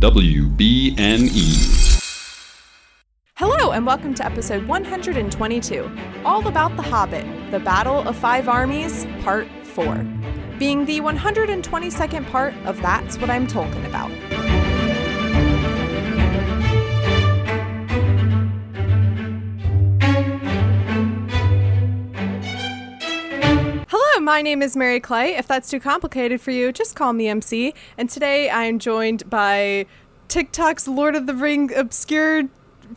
WBNE. Hello, and welcome to episode 122, all about The Hobbit, The Battle of Five Armies, Part 4, being the 122nd part of That's What I'm Talking About. My name is Mary Clay. If that's too complicated for you, just call me MC. And today I'm joined by TikTok's Lord of the Ring obscure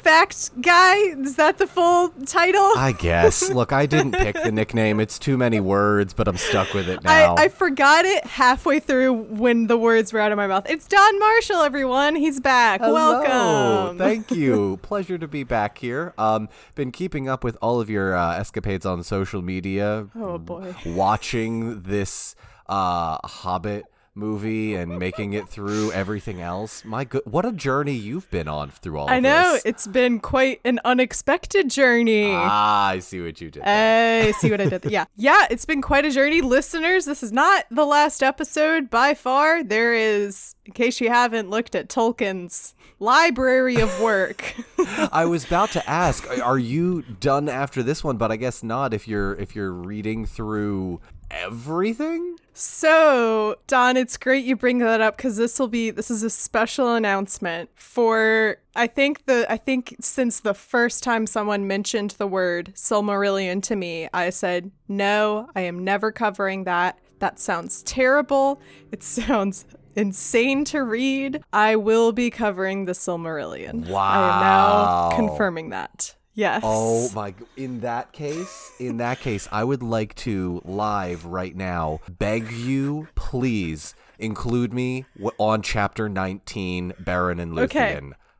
fact guy. Is that the full title? I guess. Look, I didn't pick the nickname. It's too many words, but I'm stuck with it now. I, I forgot it halfway through when the words were out of my mouth. It's Don Marshall, everyone. He's back. Hello. Welcome. Thank you. Pleasure to be back here. Um, been keeping up with all of your uh, escapades on social media. Oh, boy. Watching this uh, Hobbit movie and making it through everything else. My good, what a journey you've been on through all. I know. this. It's been quite an unexpected journey. Ah, I see what you did. there. I see what I did. Yeah. Yeah, it's been quite a journey. Listeners, this is not the last episode by far. There is, in case you haven't looked at Tolkien's library of work. I was about to ask, are you done after this one? But I guess not. If you're if you're reading through everything. So, Don, it's great you bring that up because this will be this is a special announcement for I think the I think since the first time someone mentioned the word Silmarillion to me, I said, "No, I am never covering that. That sounds terrible. It sounds insane to read. I will be covering the Silmarillion. Wow. I am now confirming that. Yes. Oh my! In that case, in that case, I would like to live right now beg you, please include me on chapter nineteen, Beren and Okay.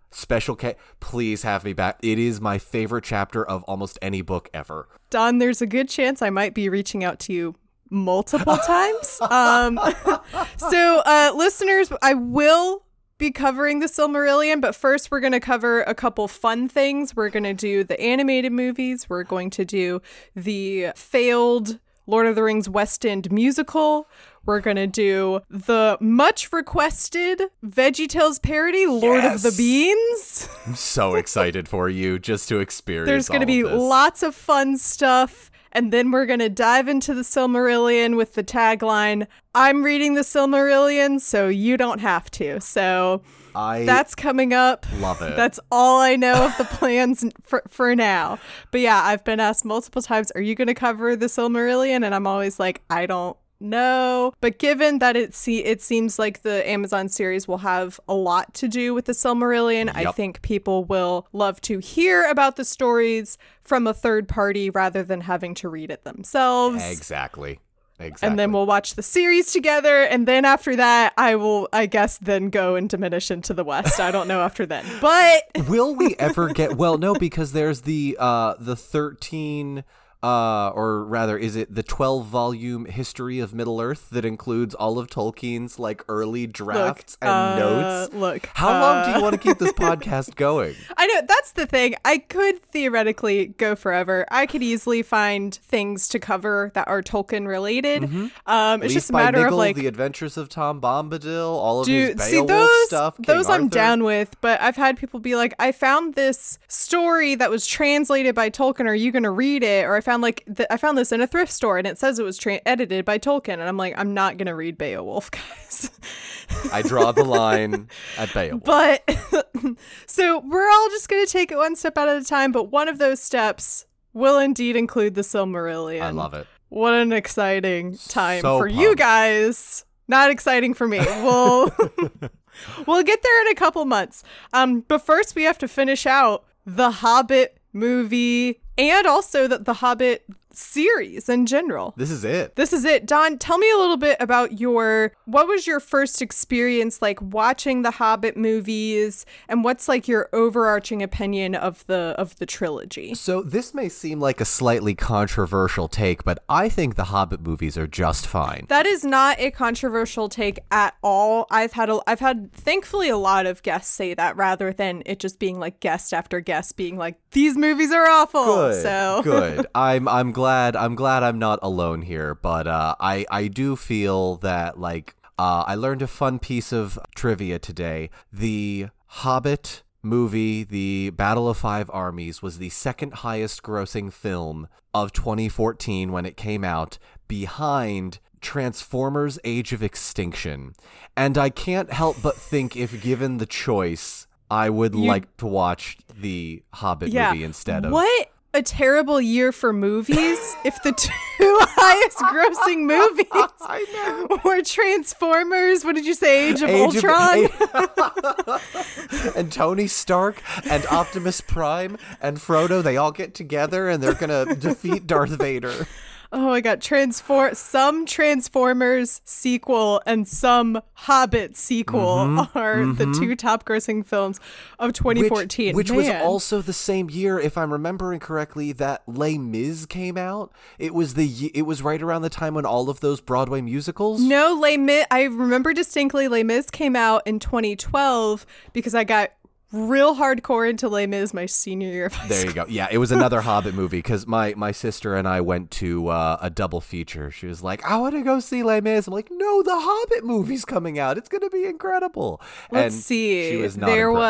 Special K, please have me back. It is my favorite chapter of almost any book ever. Don, there's a good chance I might be reaching out to you multiple times. Um, so, uh, listeners, I will be covering the Silmarillion, but first we're going to cover a couple fun things. We're going to do the animated movies. We're going to do the failed Lord of the Rings West End musical. We're going to do the much requested VeggieTales parody, Lord of the Beans. I'm so excited for you just to experience. There's going to be lots of fun stuff. And then we're going to dive into the Silmarillion with the tagline I'm reading the Silmarillion, so you don't have to. So I that's coming up. love it. That's all I know of the plans for, for now. But yeah, I've been asked multiple times, Are you going to cover the Silmarillion? And I'm always like, I don't know. But given that it see it seems like the Amazon series will have a lot to do with the Silmarillion, I think people will love to hear about the stories from a third party rather than having to read it themselves. exactly. Exactly. And then we'll watch the series together, and then after that, I will, I guess, then go and diminish into the West. I don't know after then, but Will we ever get well no because there's the uh the 13 uh or rather is it the 12 volume history of Middle Earth that includes all of Tolkien's like early drafts and uh, notes? look, How long do uh, you want to keep this podcast going? I know that's the thing. I could theoretically go forever. I could easily find things to cover that are Tolkien related. Um, it's Leaf just a matter Niggle, of like. The Adventures of Tom Bombadil, all of his Dude, Beowulf see those stuff. King those I'm down with, but I've had people be like, "I found this story that was translated by Tolkien. Are you going to read it?" Or I found like th- I found this in a thrift store and it says it was tra- edited by Tolkien, and I'm like, I'm not going to read Beowulf, guys. I draw the line at Beowulf. But so we're all just going to take it one step at a time. But one of those steps will indeed include the Silmarillion. I love it. What an exciting time So for you guys. Not exciting for me. We'll we'll get there in a couple months. Um, but first we have to finish out the Hobbit movie and also that the Hobbit series in general. This is it. This is it. Don, tell me a little bit about your what was your first experience like watching the Hobbit movies and what's like your overarching opinion of the of the trilogy? So this may seem like a slightly controversial take, but I think the Hobbit movies are just fine. That is not a controversial take at all. I've had a, I've had thankfully a lot of guests say that rather than it just being like guest after guest being like these movies are awful. Good. so good. I'm I'm glad I'm glad I'm not alone here, but uh, I I do feel that like Uh, I learned a fun piece of trivia today. The Hobbit movie, The Battle of Five Armies, was the second highest grossing film of 2014 when it came out, behind Transformers Age of Extinction. And I can't help but think if given the choice, I would like to watch the Hobbit Yeah. movie instead of. What a terrible year for movies if the two highest grossing movies were Transformers, what did you say, Age of Age of- Ultron? and Tony Stark and Optimus Prime and Frodo, they all get together and they're gonna defeat Darth Vader. Oh my god, Transform some Transformers sequel and some Hobbit sequel Mm-hmm. are the two top grossing films of 2014. Which, which was also the same year, if I'm remembering correctly, that Les Mis came out. It was the it was right around the time when all of those Broadway musicals. No, Les Mis. I remember distinctly Les Mis came out in 2012 because I got real hardcore into Les Mis my senior year of high There school. you go. Yeah, it was another Hobbit movie because my, my sister and I went to uh, a double feature. She was like, "I want to go see Les Mis." I'm like, "No, the Hobbit movie's coming out. It's gonna be incredible." Let's and see. She was not there impressed.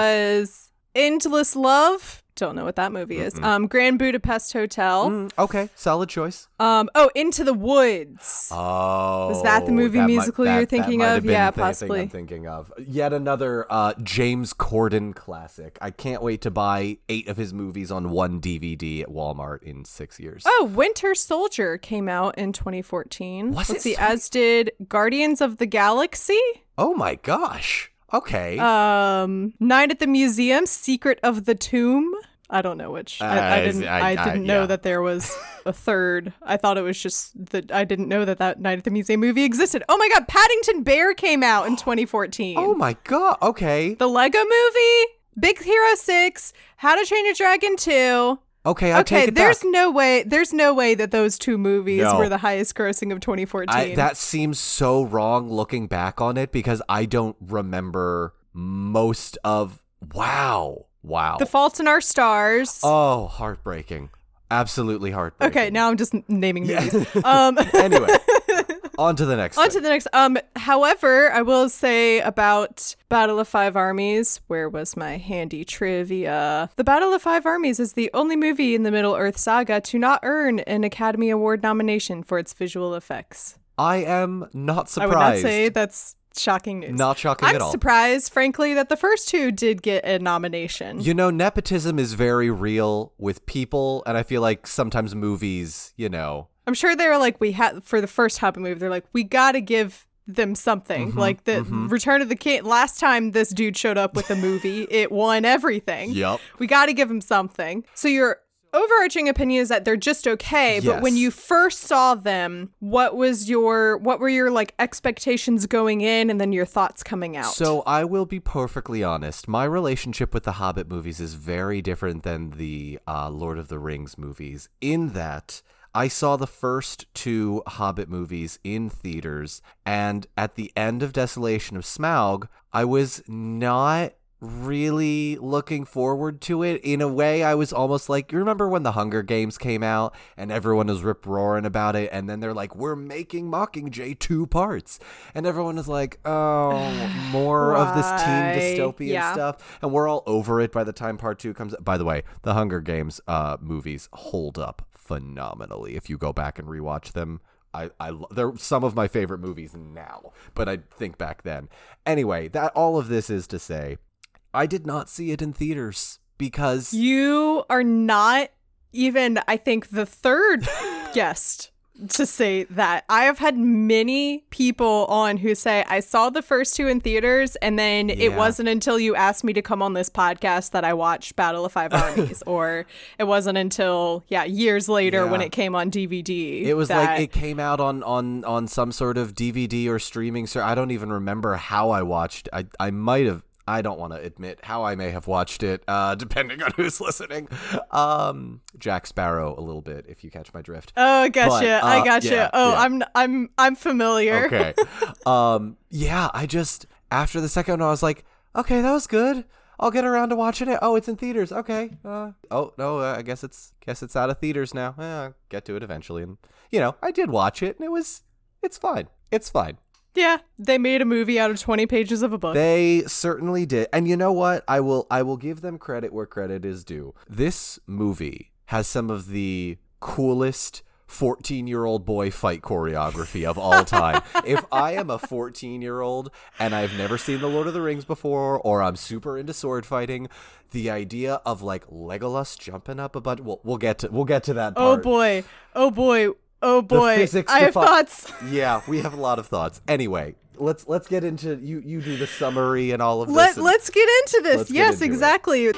was Endless Love. Don't know what that movie is. Um, Grand Budapest Hotel. Mm, okay, solid choice. Um, oh, Into the Woods. Oh, Is that the movie might- musical you're that- that thinking might of? Yeah, possibly. I'm thinking of yet another uh, James Corden classic. I can't wait to buy eight of his movies on one DVD at Walmart in six years. Oh, Winter Soldier came out in 2014. Was Let's it see, as did Guardians of the Galaxy. Oh my gosh. Okay. Um, Night at the Museum, Secret of the Tomb. I don't know which. I, I Uh, didn't. I- I, I- didn't know yeah. that there was a third. I thought it was just that I didn't know that that Night at the Museum movie existed. Oh my God, Paddington Bear came out in 2014. oh my god. Okay. the Lego Movie, Big Hero Six, How to Train Your Dragon Two. Okay. I Okay, take it there's back. no way. There's no way that those two movies No. were the highest grossing of 2014. I, that seems so wrong looking back on it because I don't remember most of. Wow. Wow. the Fault in Our Stars. oh, heartbreaking. Absolutely heartbreaking. okay, now I'm just naming movies. um, anyway, on to the next. On thing. to the next. Um, however, I will say about Battle of Five Armies. Where was my handy trivia? The Battle of Five Armies is the only movie in the Middle Earth saga to not earn an Academy Award nomination for its visual effects. I am not surprised. I would not say that's shocking news. Not shocking I'm at all. surprised, frankly, that the first two did get a nomination. You know, nepotism is very real with people, and I feel like sometimes movies, you know, I'm sure they were like, we had for the first Hobbit movie, they're like, we got to give them something. Mm-hmm, like the Return of the King. Last time this dude showed up with a movie, it won everything. Yep. We got to give him something. So your overarching opinion is that they're just okay. But when you first saw them, what was your what were your like expectations going in, and then your thoughts coming out? So I will be perfectly honest. My relationship with the Hobbit movies is very different than the uh, Lord of the Rings movies in that I saw the first two Hobbit movies in theaters, and at the end of Desolation of Smaug, I was not really looking forward to it. In a way, I was almost like, you remember when the Hunger Games came out and everyone was rip roaring about it, and then they're like, we're making Mockingjay two parts, and everyone was like, oh, more of this teen dystopian Yeah. stuff, and we're all over it by the time part two comes. By the way, the Hunger Games uh, movies hold up phenomenally if you go back and rewatch them. I, I they're some of my favorite movies now, but I think back then. Anyway, that all of this is to say, I did not see it in theaters because you are not even, I think, the third guest to say that. I have had many people on who say, I saw the first two in theaters, and then it wasn't until you asked me to come on this podcast that I watched Battle of Five Armies, or it wasn't until, yeah, years later when it came on DVD. it was that- like it came out on on on some sort of DVD or streaming. So I don't even remember how I watched. I I might have. I don't want to admit how I may have watched it, uh, depending on who's listening. Um, Jack Sparrow, a little bit, if you catch my drift. Oh, I gotcha. But, I uh, gotcha. yeah, oh, yeah. I'm I'm I'm familiar. okay. Um, yeah, I just after the second one, I was like, okay, that was good. I'll get around to watching it. Oh, it's in theaters. Okay. Uh, oh no, uh, I guess it's guess it's out of theaters now. Eh, I'll get to it eventually, and you know, I did watch it, and it was it's fine. It's fine. Yeah, they made a movie out of 20 pages of a book. They certainly did. And you know what? I will I will give them credit where credit is due. This movie has some of the coolest 14 year old boy fight choreography of all time. if I am a 14 year old and I've never seen The Lord of the Rings before, or I'm super into sword fighting, the idea of like Legolas jumping up a bunch, we'll, we'll get to we'll get to that. oh boy. Oh boy. Oh boy. I have defi- thoughts. Yeah, we have a lot of thoughts. Anyway, let's let's get into you. You do the summary and all of this. Let, let's get into this. let's yes, into it.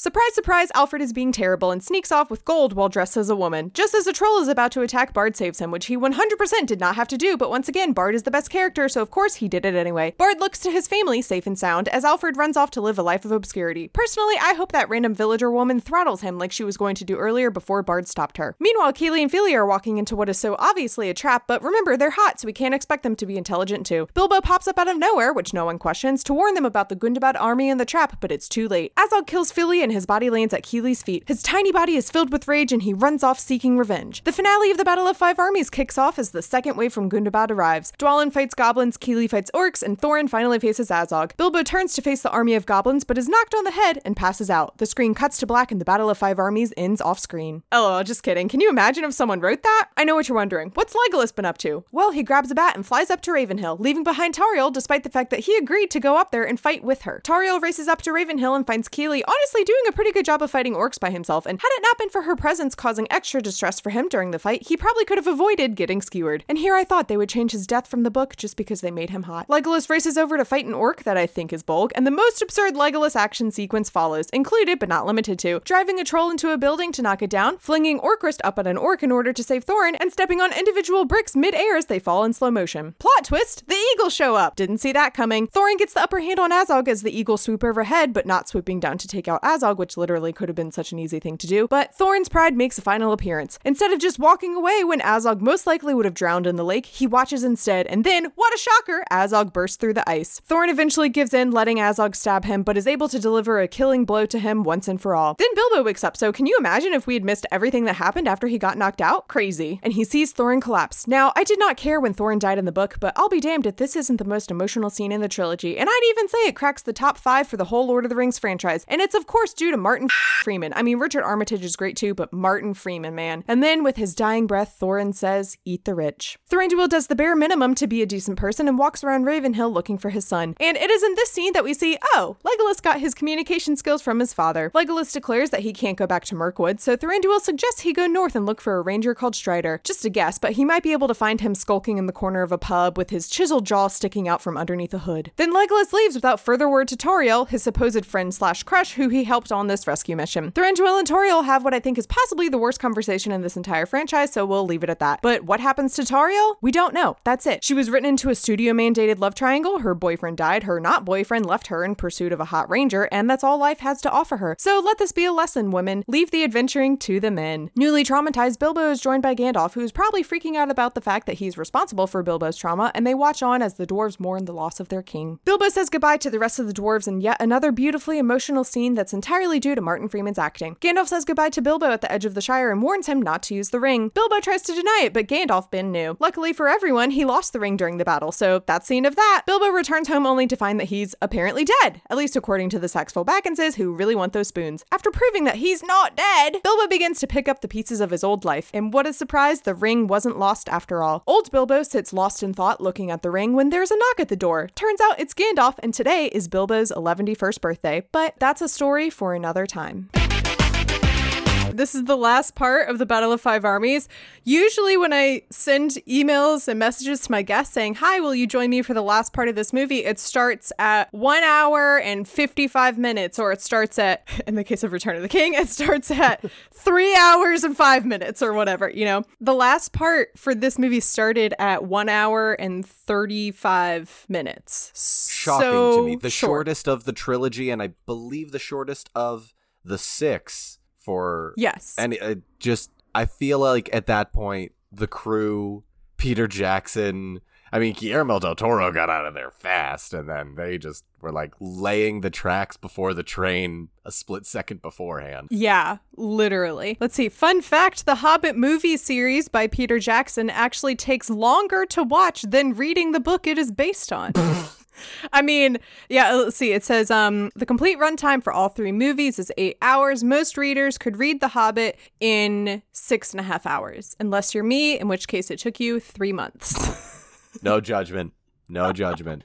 Surprise, surprise, Alfrid is being terrible and sneaks off with gold while dressed as a woman. Just as a troll is about to attack, Bard saves him, which he 100% did not have to do, but once again, Bard is the best character, so of course he did it anyway. Bard looks to his family, safe and sound, as Alfrid runs off to live a life of obscurity. Personally, I hope that random villager woman throttles him like she was going to do earlier before Bard stopped her. Meanwhile, Kili and Fili are walking into what is so obviously a trap, but remember, they're hot, so we can't expect them to be intelligent too. Bilbo pops up out of nowhere, which no one questions, to warn them about the Gundabad army and the trap, but it's too late. Azog kills Fili and his body lands at Kili's feet. His tiny body is filled with rage and he runs off seeking revenge. The finale of the Battle of Five Armies kicks off as the second wave from Gundabad arrives. Dwalin fights goblins, Kili fights orcs, and Thorin finally faces Azog. Bilbo turns to face the army of goblins, but is knocked on the head and passes out. The screen cuts to black and the Battle of Five Armies ends off screen. LOL, just kidding. Can you imagine if someone wrote that? I know what you're wondering. What's Legolas been up to? Well, he grabs a bat and flies up to Ravenhill, leaving behind Tauriel despite the fact that he agreed to go up there and fight with her. Tauriel races up to Ravenhill and finds Kili honestly doing a pretty good job of fighting orcs by himself, and had it not been for her presence causing extra distress for him during the fight, he probably could have avoided getting skewered. And here I thought they would change his death from the book just because they made him hot. Legolas races over to fight an orc that I think is Bolg, and the most absurd Legolas action sequence follows, included but not limited to driving a troll into a building to knock it down, flinging Orcrist up at an orc in order to save Thorin, and stepping on individual bricks mid-air as they fall in slow motion. Plot twist: the eagles show up. Didn't see that coming. Thorin gets the upper hand on Azog as the eagles swoop overhead, but not swooping down to take out Azog, which literally could have been such an easy thing to do. But Thorin's pride makes a final appearance. Instead of just walking away when Azog most likely would have drowned in the lake, he watches instead, and then, what a shocker, Azog bursts through the ice. Thorin eventually gives in, letting Azog stab him, but is able to deliver a killing blow to him once and for all. Then Bilbo wakes up, so can you imagine if we had missed everything that happened after he got knocked out? Crazy. And he sees Thorin collapse. Now, I did not care when Thorin died in the book, but I'll be damned if this isn't the most emotional scene in the trilogy, and I'd even say it cracks the top five for the whole Lord of the Rings franchise, and it's of course due to Martin Freeman. I mean, Richard Armitage is great too, but Martin Freeman, man. And then with his dying breath, Thorin says, Eat the rich. Thranduil does the bare minimum to be a decent person and walks around Ravenhill looking for his son. And it is in this scene that we see, oh, Legolas got his communication skills from his father. Legolas declares that he can't go back to Mirkwood, so Thranduil suggests he go north and look for a ranger called Strider. Just a guess, but he might be able to find him skulking in the corner of a pub with his chiseled jaw sticking out from underneath a hood. Then Legolas leaves without further word to Tauriel, his supposed friend slash crush, who he helped on this rescue mission. Thranduil and Tauriel have what I think is possibly the worst conversation in this entire franchise, so we'll leave it at that. But what happens to Tauriel? We don't know. That's it. She was written into a studio mandated love triangle. Her boyfriend died. Her not boyfriend left her in pursuit of a hot ranger, and that's all life has to offer her. So let this be a lesson, women. Leave the adventuring to the men. Newly traumatized, Bilbo is joined by Gandalf, who's probably freaking out about the fact that he's responsible for Bilbo's trauma, and they watch on as the dwarves mourn the loss of their king. Bilbo says goodbye to the rest of the dwarves in yet another beautifully emotional scene that's entirely due to Martin Freeman's acting. Gandalf says goodbye to Bilbo at the edge of the Shire and warns him not to use the ring. Bilbo tries to deny it, but Gandalf Ben knew. Luckily for everyone, he lost the ring during the battle, so that's end of that. Bilbo returns home only to find that he's apparently dead, at least according to the Sackville-Bagginses who really want those spoons. After proving that he's not dead, Bilbo begins to pick up the pieces of his old life, and what a surprise, the ring wasn't lost after all. Old Bilbo sits lost in thought looking at the ring when there's a knock at the door. Turns out it's Gandalf, and today is Bilbo's 111st birthday, but that's a story for another time. This is the last part of the Battle of Five Armies. Usually, when I send emails and messages to my guests saying, Hi, will you join me for the last part of this movie? It starts at one hour and 55 minutes, or it starts at, in the case of Return of the King, it starts at three hours and five minutes, or whatever. You know, the last part for this movie started at one hour and 35 minutes. Shocking so to me. The short. shortest of the trilogy, and I believe the shortest of the six for Yes. and it uh, just I feel like at that point the crew, Peter Jackson, I mean, Guillermo del Toro got out of there fast, and then they just were like laying the tracks before the train a split second beforehand. Yeah, literally. Let's see. Fun fact The Hobbit movie series by Peter Jackson actually takes longer to watch than reading the book it is based on. I mean, yeah, let's see. It says um the complete runtime for all three movies is eight hours. Most readers could read The Hobbit in six and a half hours, unless you're me, in which case it took you three months. no judgment. No judgment.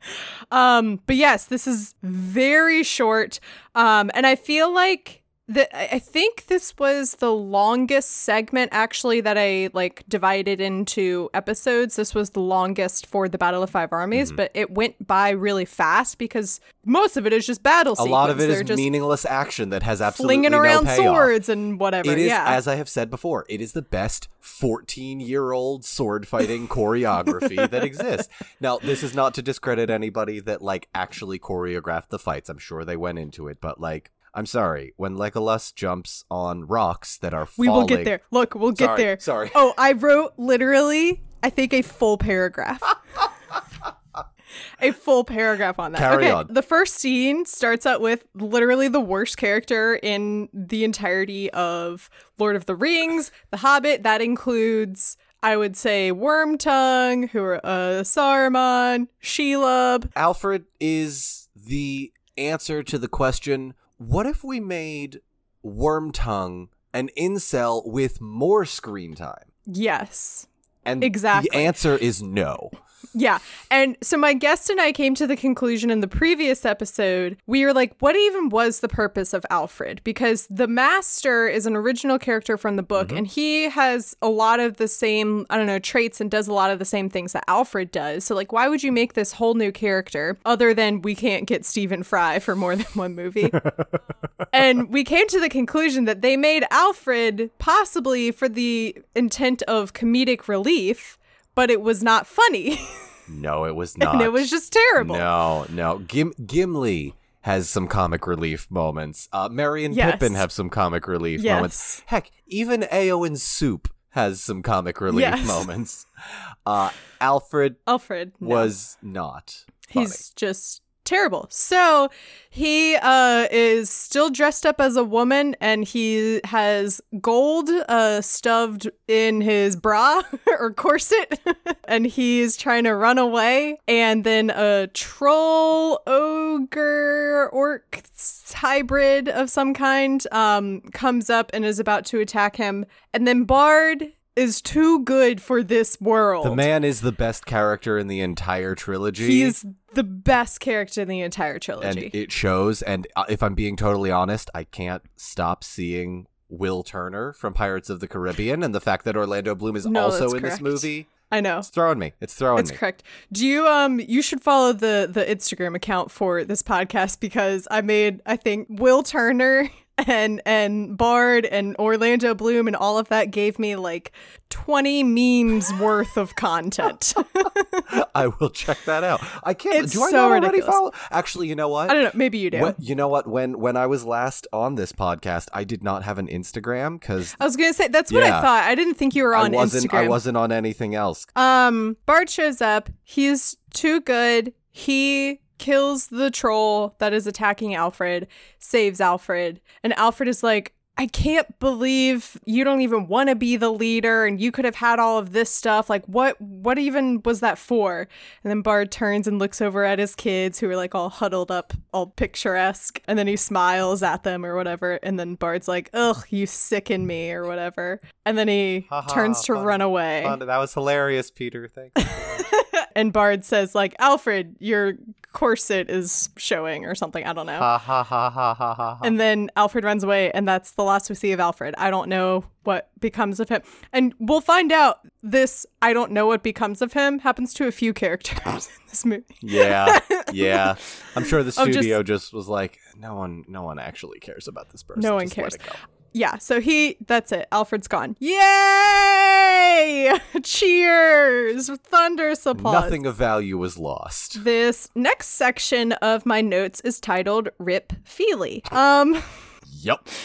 um, but yes, this is very short. Um, and I feel like the I think this was the longest segment actually that I like divided into episodes. This was the longest for the Battle of Five Armies, mm-hmm. but it went by really fast because most of it is just battle. A lot of it is meaningless action that has absolutely flinging around no swords and whatever. It is, yeah. as I have said before, it is the best fourteen-year-old sword fighting choreography that exists. Now, this is not to discredit anybody that like actually choreographed the fights. I'm sure they went into it, but like I'm sorry. When Legolas jumps on rocks that are falling, we will get there. Look, we'll get sorry, there. Sorry. Oh, I wrote literally, I think a full paragraph. a full paragraph on that. Carry okay, on. The first scene starts out with literally the worst character in the entirety of Lord of the Rings, The Hobbit. That includes I would say Wormtongue, who are uh, Saruman, Shelob. Alfrid is the answer to the question what if we made Wormtongue an incel with more screen time? Yes. And exactly. the answer is no. Yeah. And so my guest and I came to the conclusion in the previous episode, we were like, what even was the purpose of Alfrid? Because the master is an original character from the book, mm-hmm. and he has a lot of the same, I don't know, traits and does a lot of the same things that Alfrid does. So, like, why would you make this whole new character other than we can't get Stephen Fry for more than one movie? and we came to the conclusion that they made Alfrid possibly for the intent of comedic relief but it was not funny. no, it was not. and it was just terrible. No, no. Gim- Gimli has some comic relief moments. Uh, Merry and yes. Pippin have some comic relief yes. moments. Heck, even Éowyn Soup has some comic relief yes. moments. Uh, Alfrid, Alfrid no. was not. Funny. He's just terrible. So he uh, is still dressed up as a woman and he has gold uh, stuffed in his bra or corset and he's trying to run away. And then a troll, ogre, orc hybrid of some kind um, comes up and is about to attack him. And then Bard is too good for this world. The man is the best character in the entire trilogy. He's the best character in the entire trilogy. And it shows. And uh, if I'm being totally honest, I can't stop seeing Will Turner from Pirates of the Caribbean and the fact that Orlando Bloom is no, also in correct. this movie. I know. It's throwing me. It's throwing it's me. It's correct. Do you um you should follow the the Instagram account for this podcast because I made I think Will Turner and and Bard and Orlando Bloom and all of that gave me like 20 memes worth of content. I will check that out. I can't. It's do I so already ridiculous. follow? Actually, you know what? I don't know. Maybe you do. When, you know what? When when I was last on this podcast, I did not have an Instagram because I was gonna say that's what Yeah. I thought. I didn't think you were on I wasn't. Instagram. I wasn't on anything else. Um, Bard shows up. He's too good. He kills the troll that is attacking Alfrid, saves Alfrid, and Alfrid is like, I can't believe you don't even want to be the leader and you could have had all of this stuff. Like what what even was that for? And then Bard turns and looks over at his kids who are like all huddled up, all picturesque, and then he smiles at them or whatever. And then Bard's like, Ugh, you sicken me or whatever. And then he turns to fun- run away. Fun. That was hilarious, Peter. Thank you. and Bard says like, Alfrid, your corset is showing or something. I don't know. ha ha ha ha ha ha. And then Alfrid runs away, and that's the last we see of Alfrid. I don't know what becomes of him. And we'll find out this I don't know what becomes of him happens to a few characters in this movie. yeah, yeah. I'm sure the Oh, just- studio just, was like, no one, no one actually cares about this person. No one Just cares. Yeah, so he that's it. Alfrid's gone. Yay! Cheers! Thunderous applause. Nothing of value was lost. This next section of my notes is titled Rip Fili. Um Yep.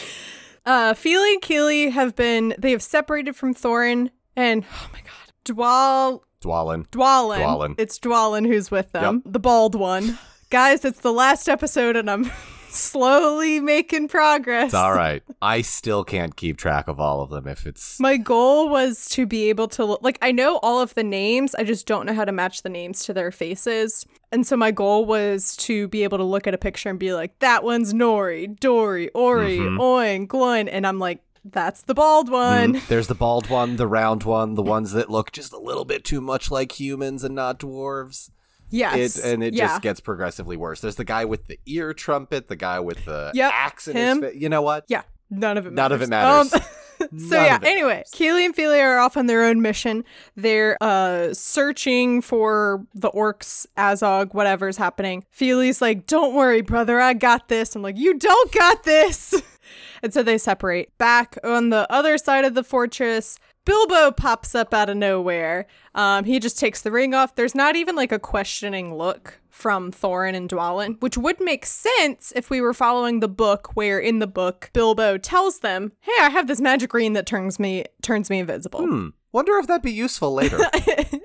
Uh, Fili and Kili have been they have separated from Thorin, and oh my god, Dwal Dwalin. Dwalin. Dwalin. It's Dwalin who's with them, Yep. the bald one. Guys, it's the last episode, and I'm slowly making progress. It's all right. I still can't keep track of all of them if it's. My goal was to be able to look like I know all of the names, I just don't know how to match the names to their faces. And so my goal was to be able to look at a picture and be like, that one's Nori, Dori, Ori, Mhm. Oin, Gloin. And I'm like, that's the bald one. Mm, There's the bald one, the round one, the ones that look just a little bit too much like humans and not dwarves. Yes. It, and it yeah. just gets progressively worse. There's the guy with the ear trumpet, the guy with the Yep, axe in him. his face. You know what? Yeah, none of it None of it matters. Um, so None yeah, anyway, Kili and Fili are off on their own mission. They're uh searching for the orcs, Azog, whatever's happening. Fili's like, "Don't worry, brother, I got this." I'm like, "You don't got this." and so they separate. Back on the other side of the fortress, Bilbo pops up out of nowhere. Um, he just takes the ring off. There's not even like a questioning look from Thorin and Dwalin, which would make sense if we were following the book, where in the book Bilbo tells them, "Hey, I have this magic ring that turns me turns me invisible." Hmm. Wonder if that'd be useful later.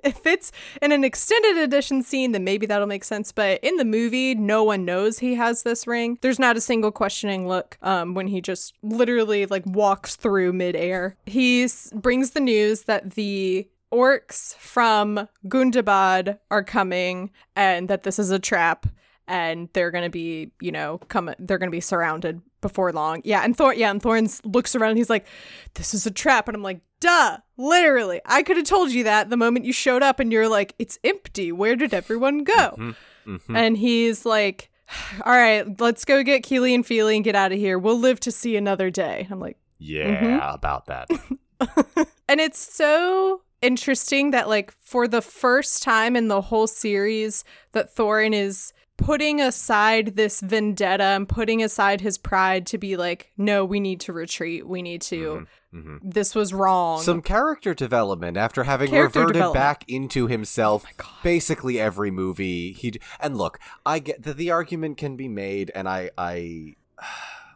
if it's in an extended edition scene, then maybe that'll make sense. But in the movie, no one knows he has this ring. There's not a single questioning look um, when he just literally like walks through midair. He brings the news that the orcs from Gundabad are coming and that this is a trap and they're gonna be, you know, come they're gonna be surrounded before long. Yeah, and Thor yeah, and Thorns looks around and he's like, This is a trap. And I'm like, duh, literally. I could have told you that the moment you showed up and you're like, It's empty. Where did everyone go? Mhm. And he's like, All right, let's go get Kili and Fili and get out of here. We'll live to see another day. I'm like, Yeah, Mm-hmm. about that. and it's so interesting that like for the first time in the whole series that Thorin is putting aside this vendetta and putting aside his pride to be like no we need to retreat we need to Mhm. this was wrong Some character development after having Character reverted. Oh back into himself. basically every movie he and look, I get that the argument can be made, and I I.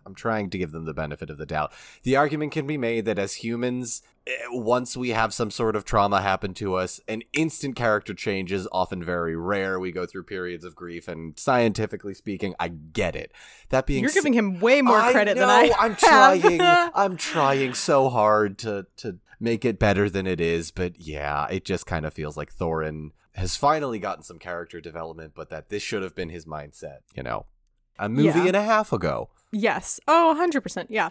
I'm trying to give them the benefit of the doubt. The argument can be made that as humans, eh, once we have some sort of trauma happen to us, an instant character change is often very rare. We go through periods of grief, and scientifically speaking, I get it. That being you're giving him way more I credit than I I'm have. trying. I'm trying so hard to to make it better than it is, but yeah, it just kind of feels like Thorin has finally gotten some character development, but that this should have been his mindset, you know, a movie Yeah. and a half ago. Yes. Oh, 100%. Yeah.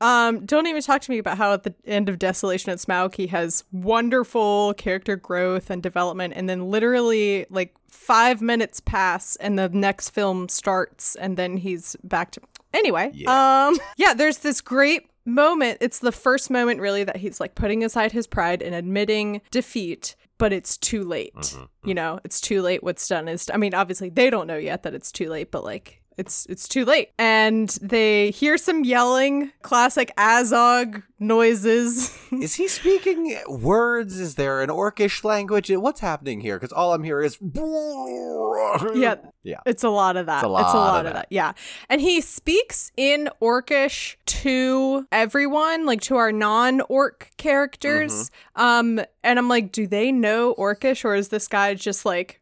Um, don't even talk to me about how at the end of Desolation at Smaug, he has wonderful character growth and development. And then literally like five minutes pass and the next film starts and then he's back to. Anyway. Yeah. Um, yeah, there's this great moment. It's the first moment really that he's like putting aside his pride and admitting defeat. But it's too late. Mm-hmm. You know, it's too late. What's done is, I mean, obviously they don't know yet that it's too late, but like it's it's too late and they hear some yelling classic azog noises Is he speaking words? Is there an orcish language? What's happening here? Because all I'm hearing is yeah yeah. it's a lot of that It's a lot of of that. that. yeah and he speaks in orcish to everyone like to our non-orc characters Mm-hmm. um and i'm like do they know orcish or is this guy just like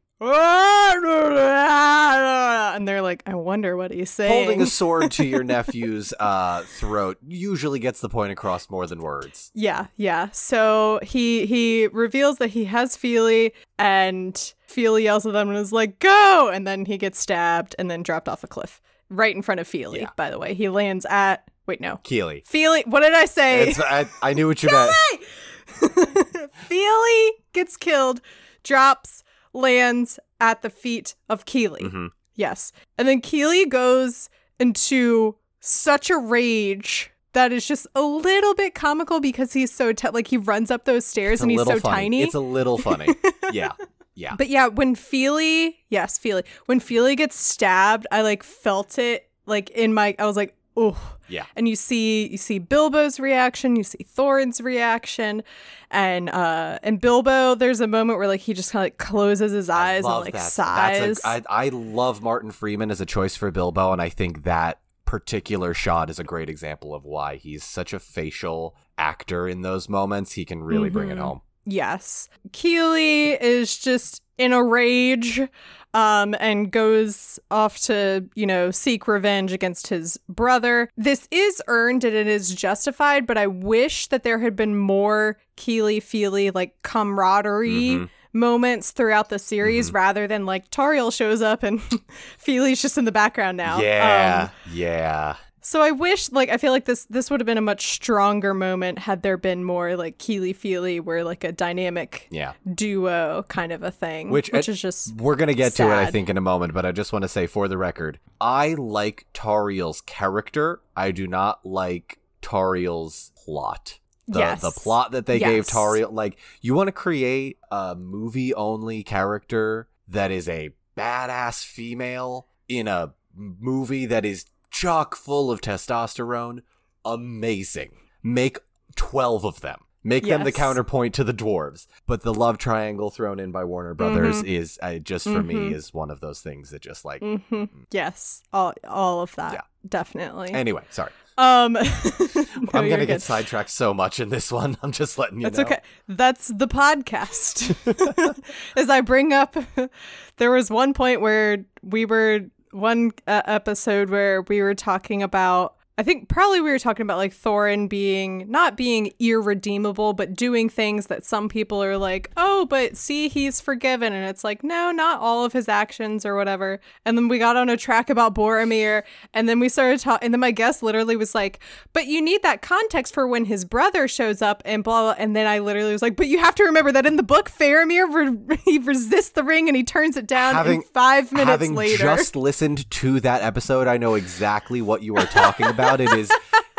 and they're like i wonder what he's saying Holding a sword to your nephew's uh, throat usually gets the point across more than words. Yeah, yeah. So he he reveals that he has Fili, and Fili yells at them and is like, "Go!" And then he gets stabbed and then dropped off a cliff right in front of Fili. Yeah. By the way, he lands at wait no Kili. Fili. What did I say? It's, I, I knew what you meant. Feely gets killed, drops, lands at the feet of Kili. Mhm. Yes, and then Kili goes into such a rage. That is just a little bit comical because he's so t- like he runs up those stairs It's and he's so funny. tiny. It's a little funny. yeah. Yeah. But yeah, when Fili, yes, Fili, when Fili gets stabbed, I like felt it like in my, I was like, oh. Yeah. And you see, you see Bilbo's reaction, you see Thorin's reaction, and uh, and Bilbo, there's a moment where like he just kind of like closes his eyes and like that. sighs. A, I, I love Martin Freeman as a choice for Bilbo, and I think that particular shot is a great example of why he's such a facial actor in those moments. He can really bring it Mhm. home. Yes. Keeley is just in a rage um, and goes off to, you know, seek revenge against his brother. This is earned and it is justified, but I wish that there had been more Kili Fili, like camaraderie. Mm-hmm. Moments throughout the series rather than like Tauriel shows up and Fili's just in the background now. Um, Yeah, yeah. So I wish, like, I feel like this this would have been a much stronger moment had there been more like Kili Fili, where like a dynamic Yeah. duo kind of a thing, Which- which uh, is just We're gonna get to it, I think, in a moment, but I just want to say for the record, I like Tauriel's character. I do not like Tauriel's plot. The, Yes. the plot that they gave Yes. Tauriel, like, you want to create a movie only character that is a badass female in a movie that is chock full of testosterone. Amazing. Make 12 of them. Make them the counterpoint to the dwarves. But the love triangle thrown in by Warner Brothers Mm-hmm. is uh, just for me is one of those things that just like hmm yes, all all of that, Yeah. definitely. anyway sorry um, no, i'm gonna good. get sidetracked so much in this one i'm just letting you know. That's know okay. That's the podcast. As I bring up, there was one point where we were one uh, episode where we were talking about. I think probably we were talking about like Thorin being not being irredeemable, but doing things that some people are like, oh, but see, he's forgiven. And it's like, no, not all of his actions or whatever. And then we got on a track about Boromir. And then we started talking. And then my guest literally was like, but you need that context for when his brother shows up and blah, blah. And then I literally was like, but you have to remember that in the book, Faramir, re- he resists the ring and he turns it down Having- five minutes later. having just listened to that episode i know exactly what you are talking about it is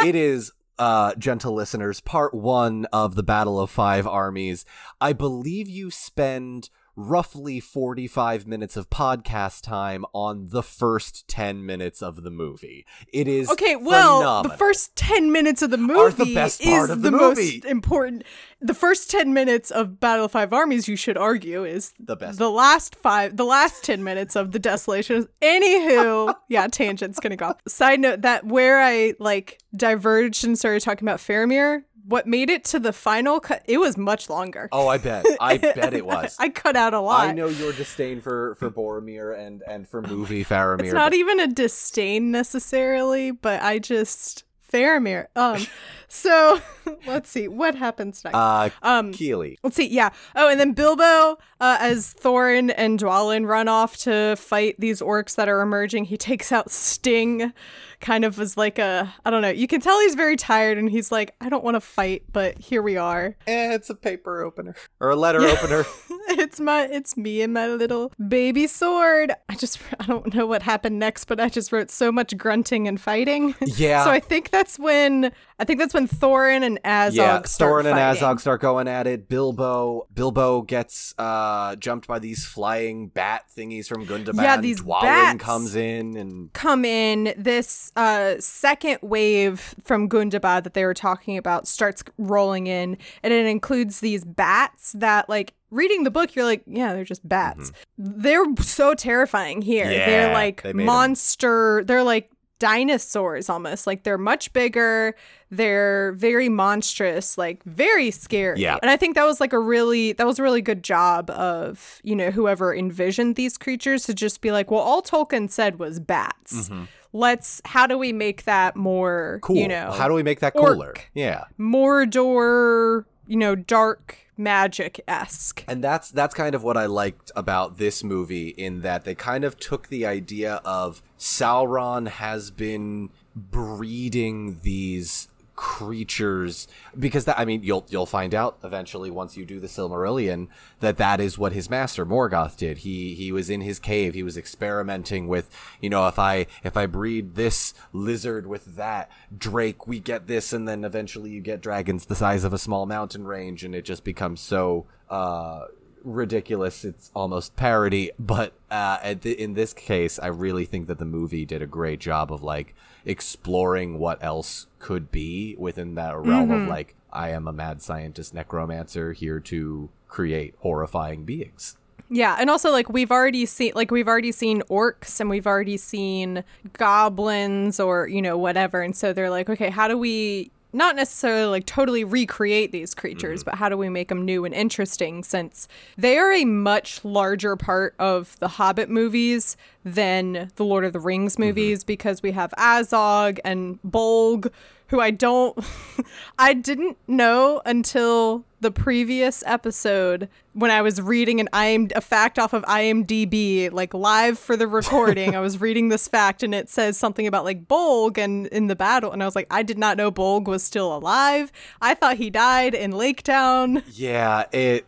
it is uh gentle listeners part one of the battle of five armies. I believe you spend roughly 45 minutes of podcast time on the first 10 minutes of the movie it is Okay, well, phenomenal. the first 10 minutes of the movie Are the best part is of the the, movie. most important. The first 10 minutes of Battle of Five Armies, you should argue, is The best. The last five, the last 10 minutes of The Desolation. Anywho, yeah, tangent's gonna go off. Side note that where I like diverged and started talking about Faramir, what made it to the final cut, it was much longer. oh i bet i bet it was I cut out a lot. I know your disdain for for Boromir and and for movie Faramir. It's not but- even a disdain necessarily, but I just Faramir. Um, so let's see what happens next. uh um, Kili. let's see. Yeah. Oh, and then Bilbo, uh, as Thorin and Dwalin run off to fight these orcs that are emerging, he takes out Sting, kind of as like a I don't know. You can tell he's very tired, and he's like, I don't want to fight, but here we are. Eh, it's a paper opener or a letter opener. it's my it's me and my little baby sword. I just I don't know what happened next, but I just wrote so much grunting and fighting. Yeah. so I think that's when I think that's when Thorin and Azog yeah, start Thorin and. Azog start going at it. Bilbo, Bilbo gets uh jumped by these flying bat thingies from Gundabad. Yeah, these Dwalin bats. comes in and come in. This uh, second wave from Gundabad that they were talking about starts rolling in, and it includes these bats that, like, reading the book, you're like, yeah, they're just bats. They're so terrifying here. Mm-hmm. Yeah, they're like they monster. They're like dinosaurs almost. Like they're much bigger. They're very monstrous, like very scary. Yeah. And I think that was like a really that was a really good job of, you know, whoever envisioned these creatures to just be like, well, all Tolkien said was bats. Let's how do we make that more Mm-hmm. cool. you know How do we make that orc. cooler? Yeah. Mordor, you know, dark magic esque. And that's that's kind of what I liked about this movie in that they kind of took the idea of Sauron has been breeding these creatures because that I mean you'll you'll find out eventually once you do the Silmarillion that that is what his master Morgoth did. He he was in his cave. He was experimenting with you know if I if I breed this lizard with that drake we get this and then eventually you get dragons the size of a small mountain range and it just becomes so uh ridiculous it's almost parody but uh at th- in this case i really think that the movie did a great job of like exploring what else could be within that realm of mm-hmm. like i am a mad scientist necromancer here to create horrifying beings. Yeah, and also like we've already seen like we've already seen orcs and we've already seen goblins or you know whatever, and so they're like, okay, how do we not necessarily like totally recreate these creatures, Mm-hmm. but how do we make them new and interesting since they are a much larger part of the Hobbit movies than the Lord of the Rings Mm-hmm. movies because we have Azog and Bolg, who I don't, I didn't know until the previous episode when I was reading an IM a fact off of IMDb, like live for the recording. I was reading this fact and it says something about like Bolg and in the battle, and I was like, I did not know Bolg was still alive. I thought he died in Lake Town. Yeah, it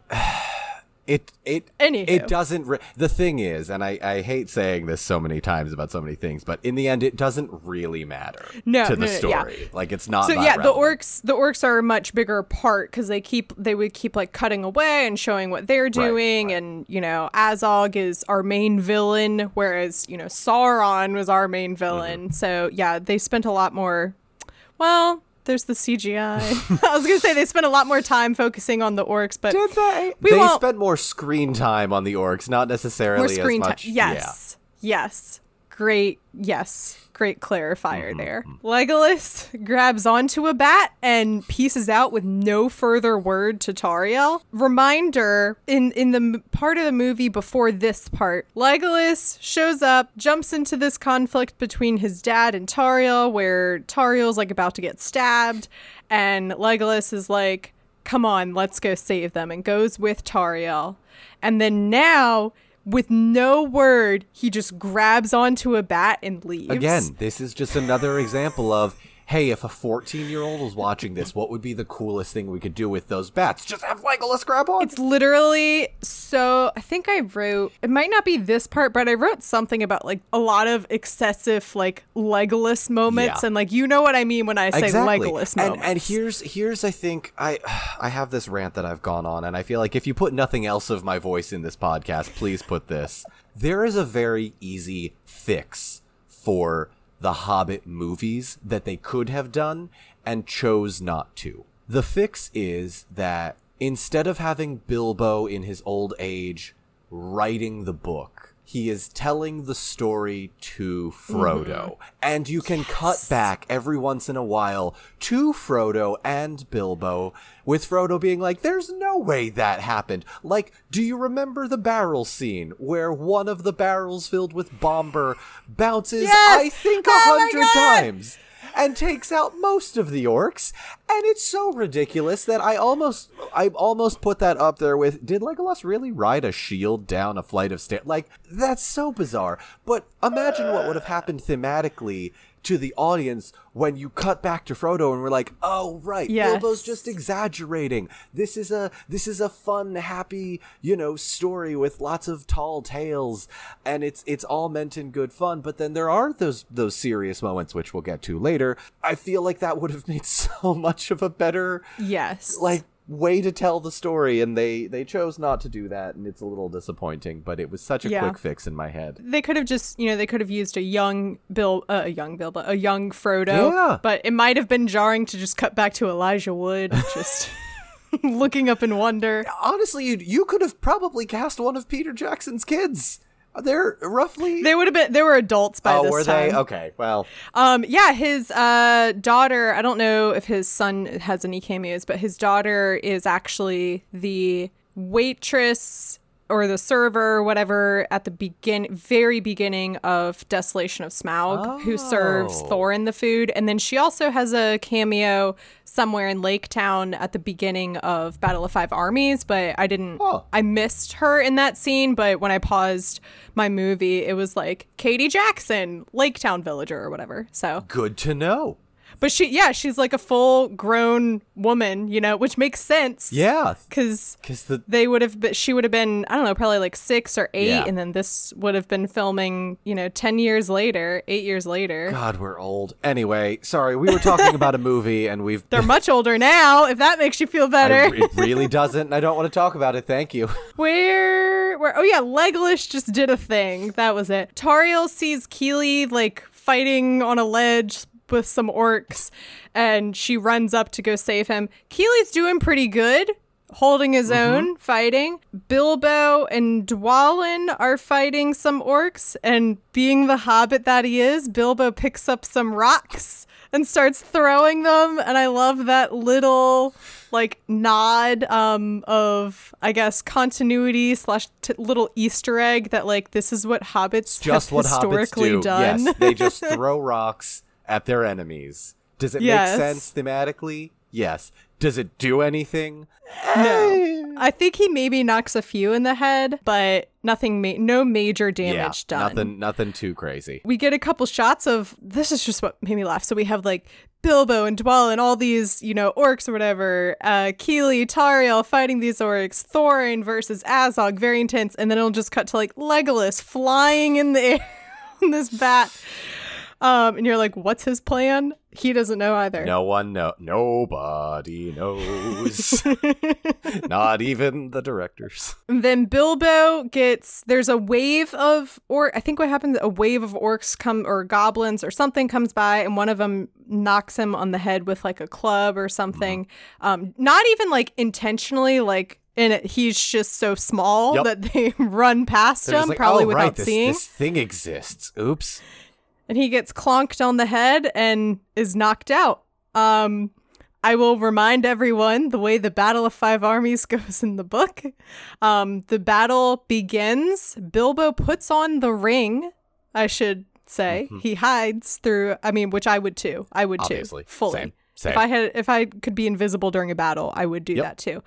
it it Anywho. it doesn't re- the thing is and I, I hate saying this so many times about so many things but in the end it doesn't really matter No, to the no, yeah. story like it's not So yeah, the orcs the orcs are a much bigger part because they keep they would keep like cutting away and showing what they're doing, and you know Azog is our main villain, whereas you know Sauron was our main villain. Mm-hmm. So yeah, they spent a lot more. Well, there's the CGI. I was gonna say they spent a lot more time focusing on the orcs, but Did they? We they spent more screen time on the orcs, not necessarily more screen as time. much. Yes, yes, great. Yes, great clarifier Mm-hmm, there. Legolas grabs onto a bat and pieces out with no further word to Tauriel. Reminder: in in the part of the movie before this part, Legolas shows up, jumps into this conflict between his dad and Tauriel, where Tauriel's like about to get stabbed, and Legolas is like come on, let's go save them, and goes with Tauriel. And then now, with no word, he just grabs onto a bat and leaves. Again, this is just another example of hey, if a 14 year old was watching this, what would be the coolest thing we could do with those bats? Just have Legolas grab on. It's literally so. I think I wrote, it might not be this part, but I wrote something about like a lot of excessive, like Legolas moments. Yeah. And like, you know what I mean when I say Legolas and, moments. and here's here's I think I I have this rant that I've gone on, and I feel like if you put nothing else of my voice in this podcast, please put this. There is a very easy fix for the Hobbit movies that they could have done and chose not to. The fix is that instead of having Bilbo in his old age writing the book, he is telling the story to Frodo. Mm-hmm. And you can cut back every once in a while to Frodo and Bilbo, with Frodo being like, There's no way that happened. Like, do you remember the barrel scene where one of the barrels filled with Bombur bounces, Yes! I think, a Oh hundred times? And takes out most of the orcs. And it's so ridiculous that i almost i almost put that up there with did legolas really ride a shield down a flight of stairs? Like that's so bizarre. But imagine what would have happened thematically to the audience when you cut back to Frodo and we're like, "Oh right, Yes. Bilbo's just exaggerating. This is a this is a fun, happy, you know, story with lots of tall tales, and it's it's all meant in good fun. But then there are those those serious moments, which we'll get to later. I feel like that would have made so much of a better yes. like way to tell the story, and they they chose not to do that, and it's a little disappointing. But it was such a Yeah. quick fix in my head. they could have just, you know, they could have used a young Bill, uh, a young Bilbo, a young Frodo. Yeah. But it might have been jarring to just cut back to Elijah Wood, just looking up in wonder. Honestly, you you could have probably cast one of Peter Jackson's kids. They're roughly. They would have been. They were adults by oh, this were time. they? Okay, well, Um, yeah, his uh, daughter. I don't know if his son has any cameos, but his daughter is actually the waitress or the server, whatever, at the begin, very beginning of Desolation of Smaug, who serves Oh. Thorin the food, and then she also has a cameo somewhere in Lake Town at the beginning of Battle of Five Armies, but I didn't. Oh. I missed her in that scene, but when I paused my movie, it was like Katie Jackson, Lake Town villager or whatever. So, good to know. But she, yeah, she's like a full grown woman, you know, which makes sense. Yeah, Because because the they would have been, she would have been, I don't know, probably like six or eight. Yeah. And then this would have been filming, you know, 10 years later, eight years later. God, we're old. Anyway, sorry, we were talking about a movie, and we've. They're much older now, if that makes you feel I- better. it really doesn't, and I don't want to talk about it. Thank you. Where, where? Oh yeah, Legolas just did a thing. That was it. Tauriel sees Kili like fighting on a ledge with some orcs, and she runs up to go save him. Kili's doing pretty good. holding his own, fighting. Bilbo and Dwalin are fighting some orcs, and being the hobbit that he is, Bilbo picks up some rocks and starts throwing them. And I love that little like nod um of I guess continuity slash t- little Easter egg that like this is what hobbits Just have what historically hobbits do. done. Yes, they just throw rocks at their enemies. Does it Yes. make sense thematically? Yes. Does it do anything? No. I think he maybe knocks a few in the head, but nothing, ma- no major damage yeah, done. Nothing, nothing too crazy. We get a couple shots of this is just what made me laugh. So we have like Bilbo and Dwalin, all these, you know, orcs or whatever. Uh, Kili, Tauriel fighting these orcs. Thorin versus Azog, very intense. And then it'll just cut to like Legolas flying in the air on this bat. Um, and you're like, what's his plan? He doesn't know either. No one know. Nobody knows. Not even the directors. And then Bilbo gets there's a wave of or I think what happens a wave of orcs come or goblins or something comes by and one of them knocks him on the head with like a club or something. Um, not even like intentionally like and it, he's just so small Yep. that they run past They're him like, probably oh, without right, this, seeing. this thing exists. Oops. And he gets clonked on the head and is knocked out. Um, I will remind everyone the way the Battle of Five Armies goes in the book. Um, the battle begins. Bilbo puts on the ring. I should say he hides through. I mean, which I would too. I would too fully. Same. Same. If I had, if I could be invisible during a battle, I would do Yep. that too.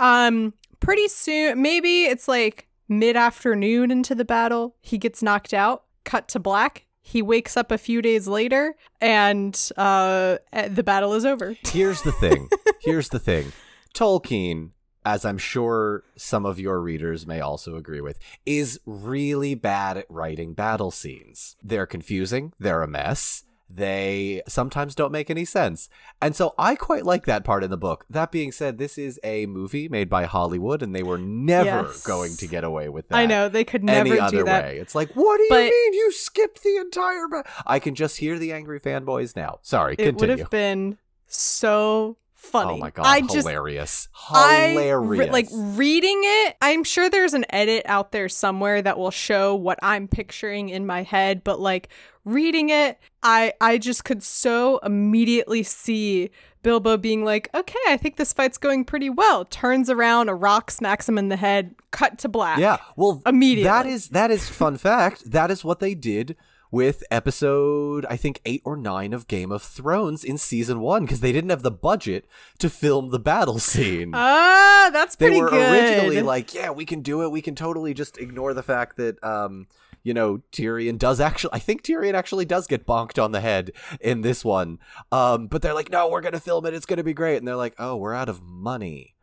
Um, pretty soon, maybe it's like mid afternoon into the battle, he gets knocked out. Cut to black. He wakes up a few days later, and uh, eh, the battle is over. Here's the thing. Here's the thing. Tolkien, as I'm sure some of your readers may also agree with, is really bad at writing battle scenes. They're confusing, they're a mess. They sometimes don't make any sense. And so I quite like that part in the book. That being said, this is a movie made by Hollywood and they were never Yes. going to get away with that. I know they could never any do other that. way. It's like, what do you But- mean you skipped the entire ba-? I can just hear the angry fanboys now. Sorry, It would have been so funny. Oh my god, I just hilarious. I Hilarious. like reading it. I'm sure there's an edit out there somewhere that will show what I'm picturing in my head, but like reading it, I I just could so immediately see Bilbo being like, "Okay, I think this fight's going pretty well." Turns around, a rock smacks him in the head, cut to black. Yeah, well, Immediately. That is that is fun fact. That is what they did with episode I think eight or nine of Game of Thrones in season one because they didn't have the budget to film the battle scene. Ah, that's they pretty were good. originally like, yeah, we can do it. We can totally just ignore the fact that, um, you know, Tyrion does actually. I think Tyrion actually does get bonked on the head in this one. Um, but they're like, no, we're gonna film it. It's gonna be great. And they're like, oh, we're out of money.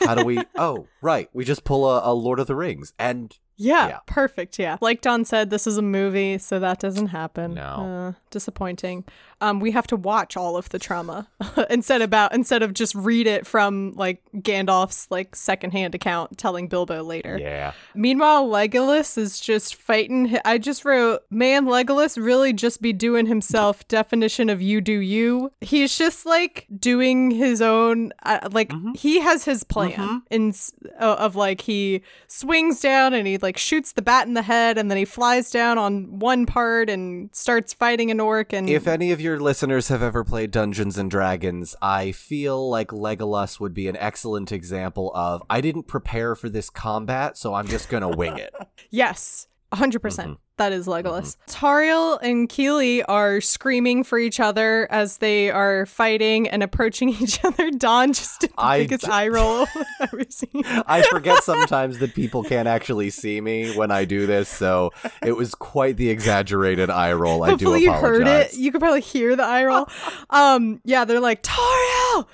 How do we? Oh, right. We just pull a, a Lord of the Rings, and Yeah, Yeah. perfect. Yeah. Like Don said, this is a movie, so that doesn't happen. No. Uh, disappointing. Um, we have to watch all of the trauma instead about instead of just read it from like Gandalf's like secondhand account telling Bilbo later. yeah, Meanwhile, Legolas is just fighting. I just wrote, man, Legolas really just be doing himself. Definition of you do you. He's just like doing his own, uh, like he has his plan in uh, of like he swings down and he like shoots the bat in the head and then he flies down on one part and starts fighting an orc. And If any of your listeners have ever played Dungeons and Dragons, I feel like Legolas would be an excellent example of I didn't prepare for this combat, so I'm just gonna wing it. Yes, 100%. percent Mm-hmm. That is Legolas. Tauriel and Kili are screaming for each other as they are fighting and approaching each other. Don just did the I biggest j- eye roll I've ever seen. I forget sometimes that people can't actually see me when I do this, so it was quite the exaggerated eye roll. I do Hopefully you heard it. You could probably hear the eye roll. um, yeah, they're like, Tauriel!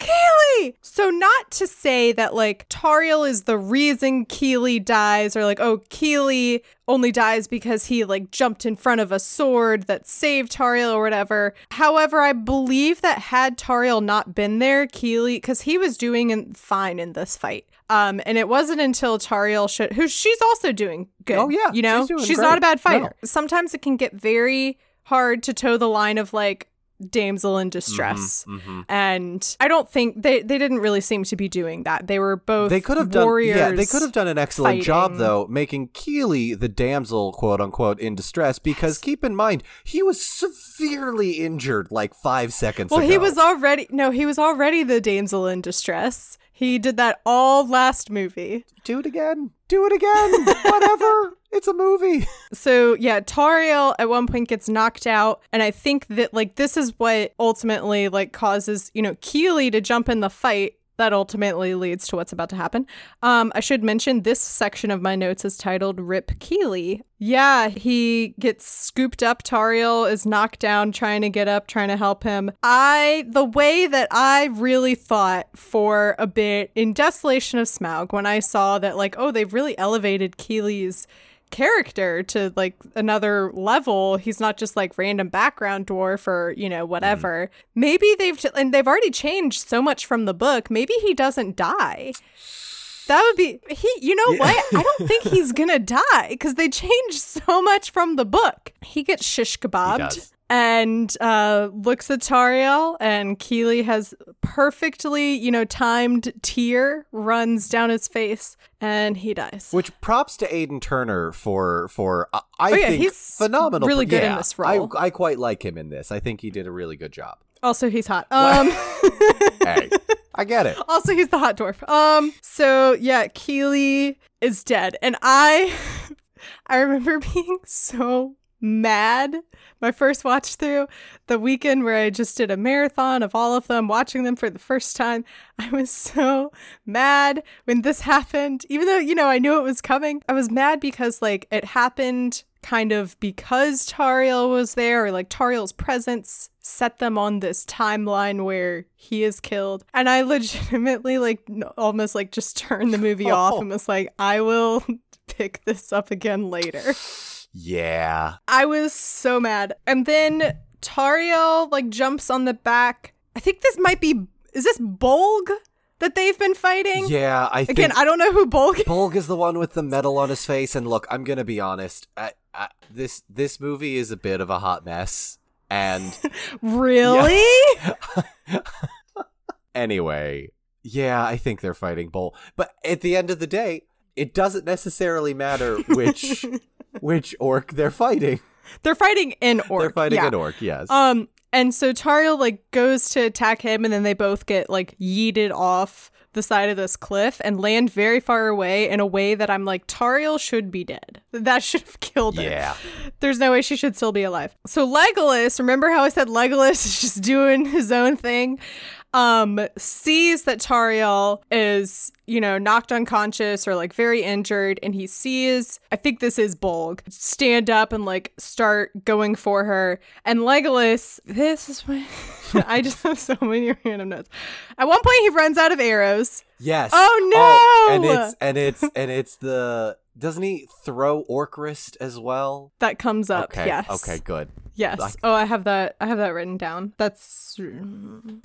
Kili! So not to say that like Tauriel is the reason Kili dies, or like, oh, Kili only dies because he like jumped in front of a sword that saved Tauriel or whatever. However, I believe that had Tauriel not been there, Kili, because he was doing in- fine in this fight. Um, and it wasn't until Tauriel should, who she's also doing good. Oh, yeah, you know, she's doing she's not a bad fighter. No. Sometimes it can get very hard to toe the line of like damsel in distress. Mhm. And I don't think they they didn't really seem to be doing that. They were both They could have done warriors. yeah, they could have done an excellent job though, making Kili the damsel quote unquote in distress because keep in mind, he was severely injured like 5 seconds Well, ago. he was already no, he was already the damsel in distress. He did that all last movie. do it again. Do it again. Whatever. It's a movie. So yeah, Tauriel at one point gets knocked out, and I think that like this is what ultimately like causes you know Kili to jump in the fight. That ultimately leads to what's about to happen. Um, I should mention this section of my notes is titled "Rip Kili." Yeah, he gets scooped up. Tauriel is knocked down, trying to get up, trying to help him. I the way that I really thought for a bit in Desolation of Smaug when I saw that like oh they've really elevated Kili's character to like another level. He's not just like random background dwarf or, you know, whatever. Maybe they've ch- and they've already changed so much from the book. Maybe he doesn't die. That would be he you know what? I don't think he's going to die cuz they changed so much from the book. He gets shish kebabbed. And uh, looks at Tauriel, and Kili has perfectly, you know, timed tear runs down his face, and he dies. Which props to Aidan Turner for for uh, I Oh, yeah, think he's phenomenal. really good in this role. I I quite like him in this. I think he did a really good job. Also, he's hot. Um, Hey, I get it. also, he's the hot dwarf. Um, so yeah, Kili is dead, and I, I remember being so mad my first watch through the weekend where I just did a marathon of all of them, watching them for the first time. I was so mad when this happened, even though you know I knew it was coming. I was mad because like it happened kind of because Tauriel was there, or like Tauriel's presence set them on this timeline where he is killed. And I legitimately like almost like just turned the movie oh. off and was like, I will pick this up again later. Yeah. I was so mad. And then Tauriel like jumps on the back. I think this might be is this Bolg that they've been fighting? Yeah, I think Again, I don't know who Bolg is. Bolg is the one with the metal on his face, and look, I'm gonna be honest. I, I, this this movie is a bit of a hot mess, and Really? anyway, yeah, I think they're fighting Bolg. But at the end of the day, it doesn't necessarily matter which which orc they're fighting. They're fighting an orc. they're fighting yeah. an orc, yes. Um, and so Tauriel like goes to attack him, and then they both get like yeeted off the side of this cliff and land very far away in a way that I'm like Tauriel should be dead. That should have killed her. yeah. There's no way she should still be alive. So Legolas, remember how I said Legolas is just doing his own thing? Um, sees that Tauriel is, you know, knocked unconscious or like very injured, and he sees, I think this is Bolg, stand up and like start going for her. And Legolas, this is when I just have so many random notes. At one point, he runs out of arrows. Yes. Oh, no! and it's and it's and it's the doesn't he throw Orcrist as well? That comes up. Okay. Yes. Okay. Good. Yes. Like- oh, I have that. I have that written down. That's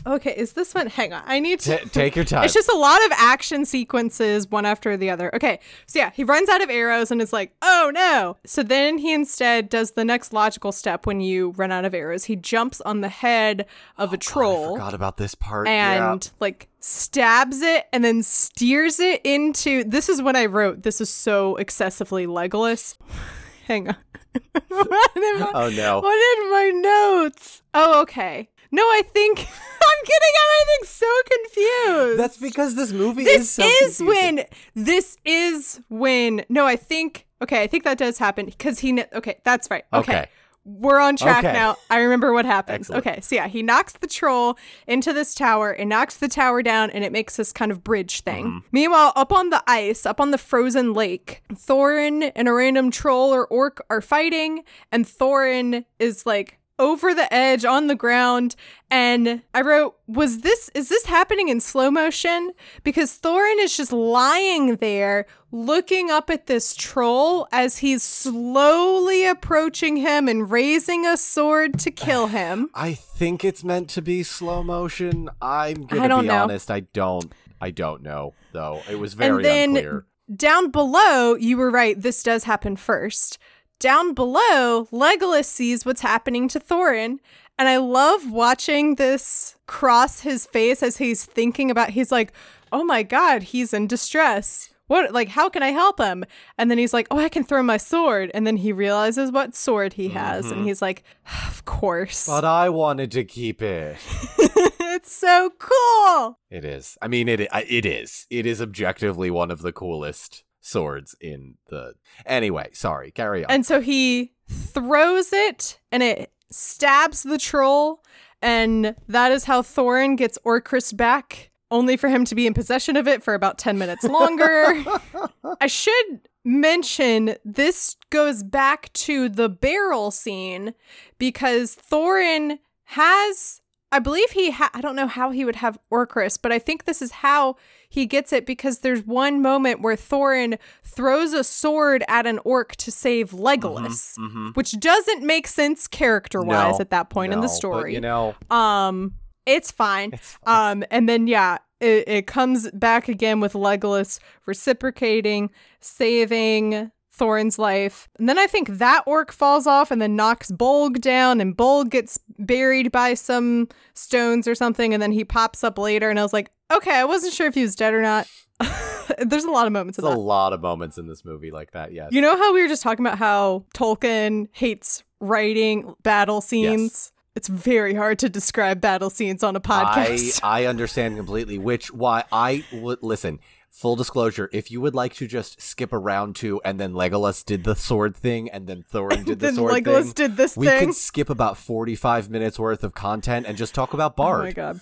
okay. Is this one? Hang on. I need to. T- take your time. It's just a lot of action sequences, one after the other. Okay, so yeah, he runs out of arrows and is like, "Oh no!" So then he instead does the next logical step when you run out of arrows. He jumps on the head of a troll. God, I forgot about this part. and like stabs it and then steers it into. This is what I wrote. This is so excessively Legolas. Hang on. what in my, Oh, no. What in my notes? Oh, okay. No, I think I'm getting everything so confused. That's because this movie is this so is confusing. when this is when no i think okay i think that does happen because he kn- okay that's right okay. Okay. We're on track Okay. now i remember what happens Excellent. okay so yeah he knocks the troll into this tower and knocks the tower down and it makes this kind of bridge thing Mm-hmm. meanwhile up on the ice up on the frozen lake thorin and a random troll or orc are fighting and thorin is like over the edge on the ground and i wrote was this is this happening in slow motion because thorin is just lying there looking up at this troll as he's slowly approaching him and raising a sword to kill him I think it's meant to be slow motion. I'm gonna be know. honest. I don't. I don't know though. It was very and then unclear. down below you were right this does happen first down below legolas sees what's happening to thorin And I love watching this cross his face as he's thinking about he's like, "Oh my god, he's in distress." What like how can I help him? And then he's like, "Oh, I can throw my sword." And then he realizes what sword he has and mm-hmm. he's like, "Of course." But I wanted to keep it. it's so cool. It is. I mean, it it is. It is objectively one of the coolest swords in the. Anyway, sorry. Carry on. And so he throws it and it stabs the troll. And that is how Thorin gets Orcrist back, only for him to be in possession of it for about 10 minutes longer. I should mention this goes back to the barrel scene because Thorin has. I believe he ha- I don't know how he would have Orcrist, but I think this is how he gets it because there's one moment where Thorin throws a sword at an orc to save Legolas, Mhm. which doesn't make sense character-wise No, at that point in the No, but, story. you know, um it's fine. it's. Um, and then yeah, it, it comes back again with Legolas reciprocating, saving Thorin's life. And then I think that orc falls off and then knocks Bolg down, and Bolg gets buried by some stones or something, and then he pops up later, and I was like, okay, I wasn't sure if he was dead or not. There's a lot of moments There's a lot of moments in this movie like that. Yes. You know how we were just talking about how Tolkien hates writing battle scenes? It's very hard to describe battle scenes on a podcast. I I understand completely. Which why I would listen. Full disclosure: if you would like to just skip around to, and then Legolas did the sword thing, and then Thorin did the sword Legolas thing, did this we thing. could skip about forty-five minutes worth of content and just talk about Bard. Oh my god.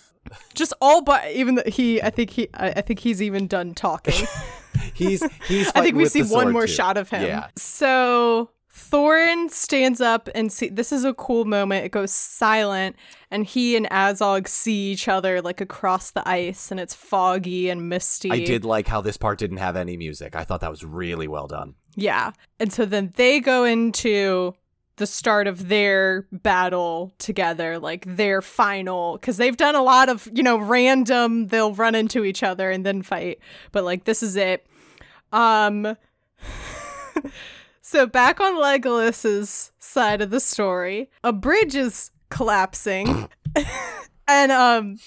Just all but even the, he I think he I, I think he's even done talking. He's he's. I think we see one more too. shot of him. Yeah. So Thorin stands up and see this is a cool moment. It goes silent and he and Azog see each other like across the ice and it's foggy and misty. I did like how this part didn't have any music. I thought that was really well done. Yeah. And so then they go into the start of their battle together, like their final, because they've done a lot of, you know, random, they'll run into each other and then fight. But like, this is it. Um, so back on Legolas's side of the story, a bridge is collapsing. and, um,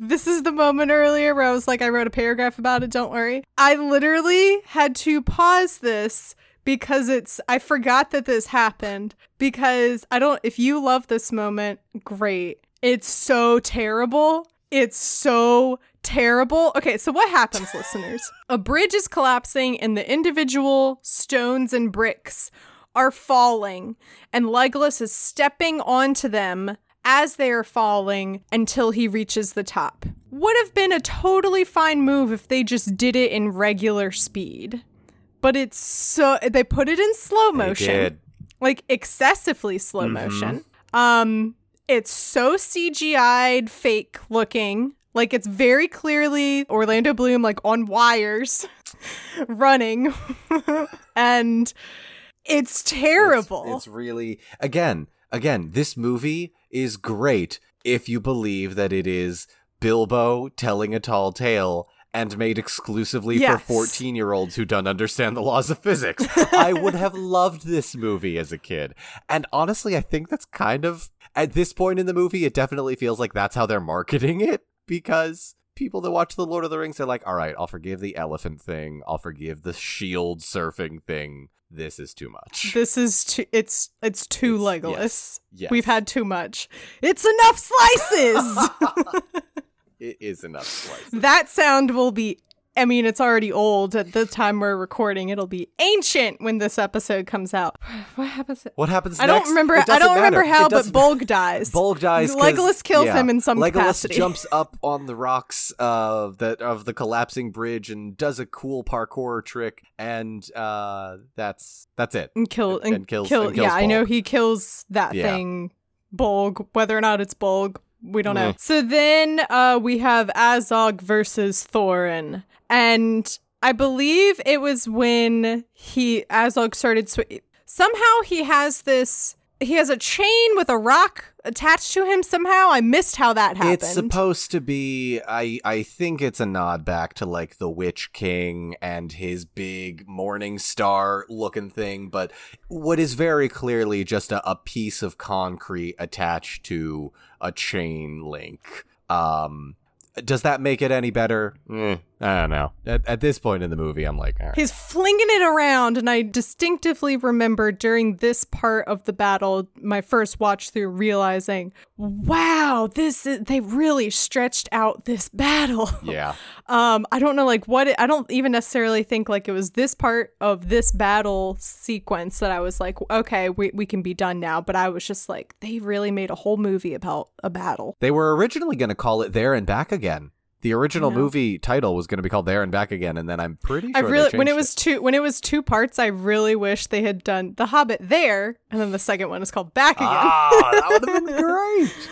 this is the moment earlier where I was like, I wrote a paragraph about it, don't worry. I literally had to pause this because it's, I forgot that this happened because I don't, if you love this moment, great. It's so terrible. It's so terrible. Okay, so what happens, listeners? A bridge is collapsing and the individual stones and bricks are falling, and Legolas is stepping onto them as they are falling until he reaches the top. Would have been a totally fine move if they just did it in regular speed. But it's so they put it in slow motion They did. like excessively slow Mhm. motion. Um, it's so CGI'd, fake looking. Like it's very clearly Orlando Bloom, like on wires, running, and it's terrible. It's, it's really again, again. This movie is great if you believe that it is Bilbo telling a tall tale and made exclusively Yes. for 14 year olds who don't understand the laws of physics. I would have loved this movie as a kid. And honestly, I think that's kind of, at this point in the movie, it definitely feels like that's how they're marketing it because people that watch The Lord of the Rings are like, all right, I'll forgive the elephant thing, I'll forgive the shield surfing thing. This is too much. this is too. It's it's too It's- Legolas. yes, yes. We've had too much. It's enough slices. It is enough slices. that sound will be. I mean, it's already old at the time we're recording. It'll be ancient when this episode comes out. What happens? What happens I next? don't remember. I don't remember how, but Bolg dies. Bolg dies. Legolas kills yeah, him in some Legolas capacity. jumps up on the rocks of the of the collapsing bridge and does a cool parkour trick, and uh, that's that's it. and kill and- and, kills- kill. and kills yeah, I know he kills that Yeah. thing, Bolg. Whether or not it's Bolg, we don't know. Mm. So then uh, we have Azog versus Thorin, and I believe it was when he Azog started. Sw- Somehow he has this he has a chain with a rock attached to him somehow. I missed how that happened. It's supposed to be I I think it's a nod back to like the Witch King and his big morning star looking thing, but what is very clearly just a, a piece of concrete attached to a chain link. Um does that make it any better? Eh, I don't know. At, at, this point in the movie, I'm like, he's flinging it around, and I distinctively remember during this part of the battle, my first watch through, realizing, wow, this is, they really stretched out this battle. Yeah. um, I don't know, like what it, I don't even necessarily think like it was this part of this battle sequence that I was like, okay, we we can be done now. But I was just like, they really made a whole movie about a battle. They were originally going to call it There and Back Again. The original movie title was going to be called There and Back Again, and then I'm pretty sure I really when it was two when it was two parts, I really wish they had done The Hobbit there, and then the second one is called Back Again. Ah, that would have been great.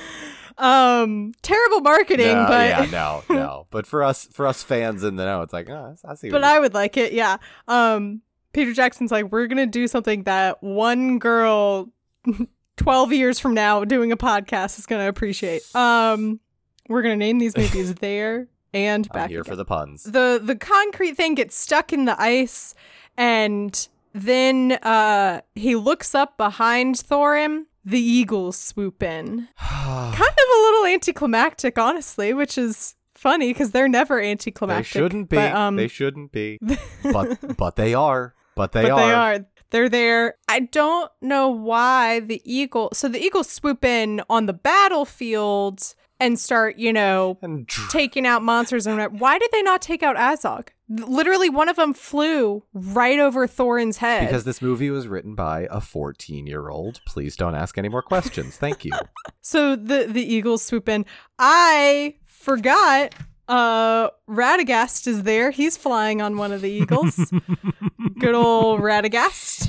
um, terrible marketing, No, but yeah, no, no. But for us, for us fans in the know, it's like, oh, I see. but I would like it. Yeah. Um, Peter Jackson's like, we're gonna do something that one girl, twelve years from now, doing a podcast is gonna appreciate. Um, we're gonna name these movies there and back I'm here again. for the puns. the the concrete thing gets stuck in the ice and then uh he looks up behind Thorin. The eagles swoop in. Kind of a little anticlimactic, honestly, which is funny because they're never anticlimactic. they shouldn't be. But, um, they shouldn't be. but but they are. But they but are. they are. They're there. I don't know why the eagle. So the eagles swoop in on the battlefield and start, you know, dr- taking out monsters and whatever. why did they not take out Azog? Literally, one of them flew right over Thorin's head. because this movie was written by a 14 year old. Please don't ask any more questions. Thank you. so the the eagles swoop in. I forgot. Uh, Radagast is there. He's flying on one of the eagles. Good old Radagast.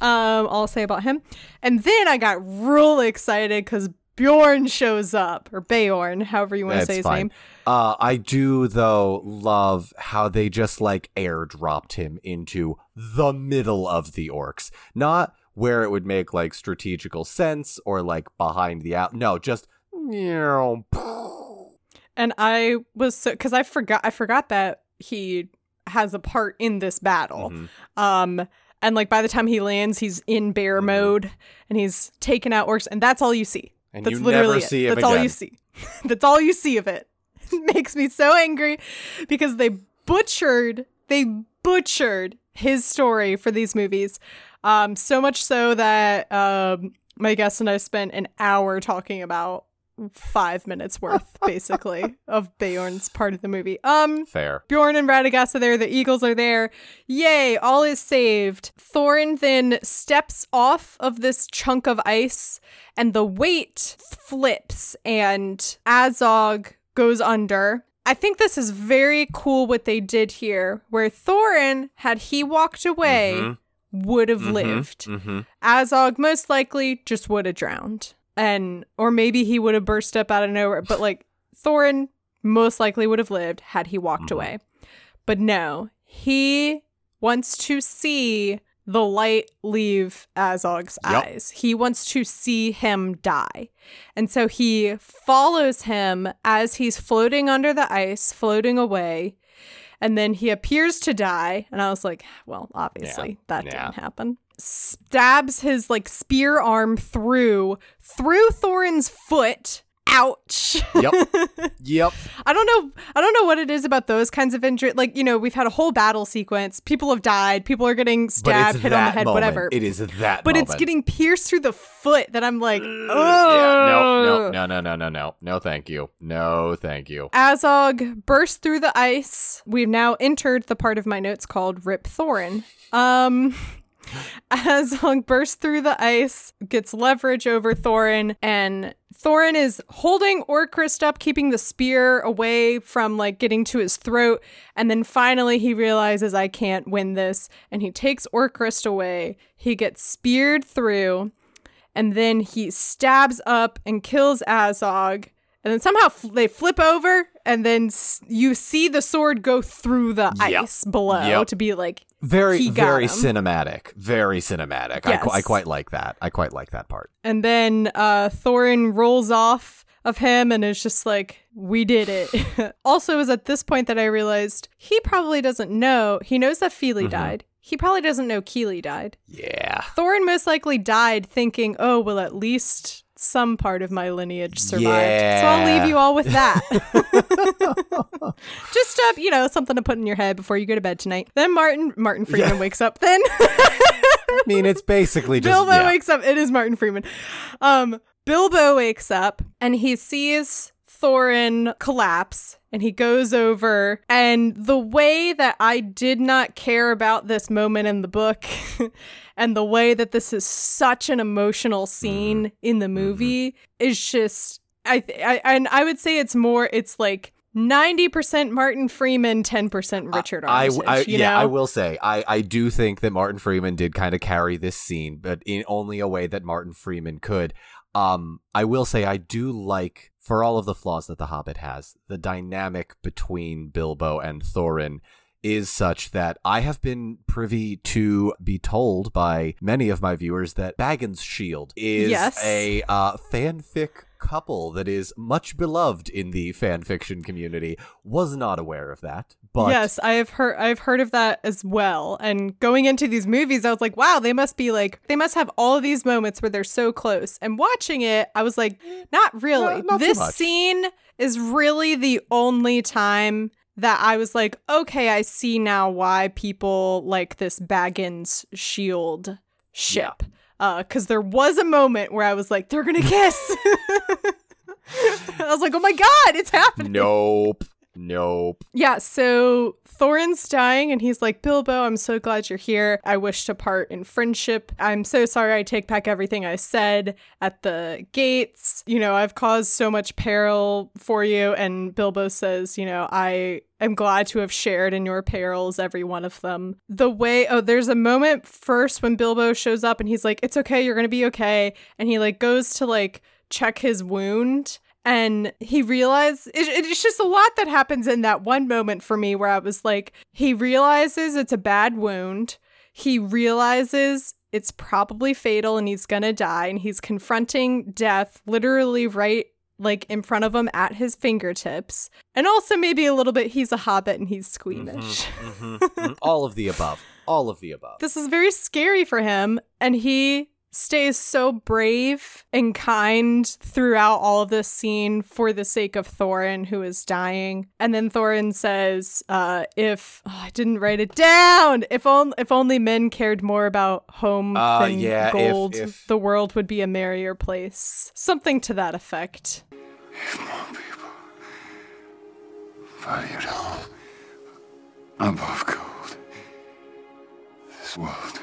Um, all I'll say about him. And then I got real excited because Bjorn shows up, or Bayorn, however you want to say his fine. name. Uh, I do though love how they just like airdropped him into the middle of the orcs, not where it would make like strategical sense or like behind the out. No, just And I was so because I forgot I forgot that he has a part in this battle. Mhm. Um, and like by the time he lands, he's in bear Mhm. mode and he's taking out orcs, and that's all you see. And That's you literally never it. see him That's all you see. That's all you see of it. It makes me so angry because they butchered, they butchered his story for these movies. Um, so much so that um, my guest and I spent an hour talking about five minutes worth, basically, of Beorn's part of the movie. Um, Fair. Bjorn and Radagast are there. The eagles are there. Yay, all is saved. Thorin then steps off of this chunk of ice, and the weight flips, and Azog goes under. I think this is very cool what they did here, where Thorin, had he walked away, Mhm. would have Mhm. lived. Mhm. Azog most likely just would have drowned. And or maybe he would have burst up out of nowhere, but like Thorin most likely would have lived had he walked Mhm. away. But no, he wants to see the light leave Azog's Yep. eyes. He wants to see him die. And so he follows him as he's floating under the ice, floating away. And then he appears to die. And I was like, well, obviously that Yeah. didn't happen. Stabs his like spear arm through, through Thorin's foot. Ouch. Yep. Yep. I don't know. I don't know what it is about those kinds of injury. Like you know, we've had a whole battle sequence. People have died. People are getting stabbed, hit on the head, moment. whatever. It is that. but it's getting pierced through the foot that I'm like, Yeah. oh No. No. No. No. No. No. No. Thank you. No. Thank you. Azog bursts through the ice. We've now entered the part of my notes called Rip Thorin. Um, Azog bursts through the ice, gets leverage over Thorin, and Thorin is holding Orcrist up, keeping the spear away from like getting to his throat. And then finally he realizes I can't win this, and he takes Orcrist away. He gets speared through, and then he stabs up and kills Azog. And then somehow f- they flip over and then s- you see the sword go through the Yep. ice below Yep. to be like, Very, very him. cinematic. Very cinematic. I, qu- I quite like that. I quite like that part. and then uh, Thorin rolls off of him and is just like, we did it. also, it was at this point that I realized he probably doesn't know. He knows that Fili Mhm. died. He probably doesn't know Kili died. Yeah. Thorin most likely died thinking, oh, well, at least some part of my lineage survived. So I'll leave you all with that. Just, uh, you know, something to put in your head before you go to bed tonight. Then Martin, Martin Freeman Yeah. wakes up. Then I mean, it's basically just. Bilbo yeah. wakes up. It is Martin Freeman. Um, Bilbo wakes up and he sees Thorin collapse and he goes over and the way that I did not care about this moment in the book and the way that this is such an emotional scene in the movie is just I, th- I and I would say it's more it's like 90% Martin Freeman, 10% Richard I, Armitage, I, you yeah, know? I will say I, I do think that Martin Freeman did kind of carry this scene, but in only a way that Martin Freeman could. Um, I will say I do like, for all of the flaws that The Hobbit has, the dynamic between Bilbo and Thorin is such that I have been privy to be told by many of my viewers that Baggins' Shield is Yes. a uh, fanfic couple that is much beloved in the fan fiction community. Was not aware of that, but yes, I have heard I've heard of that as well. And going into these movies, I was like, wow, they must be like they must have all of these moments where they're so close. And watching it, I was like, not really. No, not this scene is really the only time that I was like, okay, I see now why people like this Baggins shield ship. Uh, cause there was a moment where I was like, they're gonna kiss. I was like, oh my god, it's happening. Nope. Nope. Yeah, so Thorin's dying, and he's like, Bilbo, I'm so glad you're here. I wish to part in friendship. I'm so sorry I take back everything I said at the gates. You know, I've caused so much peril for you. And Bilbo says, You know, I am glad to have shared in your perils, every one of them. The way, oh, there's a moment first when Bilbo shows up and he's like, It's okay, you're gonna be okay. And he like goes to like check his wound and he realizes it, it's just a lot that happens in that one moment for me where I was like, he realizes it's a bad wound. He realizes it's probably fatal and he's gonna die, and he's confronting death literally right like in front of him at his fingertips. And also maybe a little bit he's a hobbit and he's squeamish. Mhm, mhm. All of the above. All of the above. this is very scary for him and he stays so brave and kind throughout all of this scene for the sake of Thorin who is dying. And then Thorin says uh if oh, I didn't write it down. If only if only men cared more about home Uh, than yeah, if- gold if- the world would be a merrier place. Something to that effect. If more people valued home above gold, this world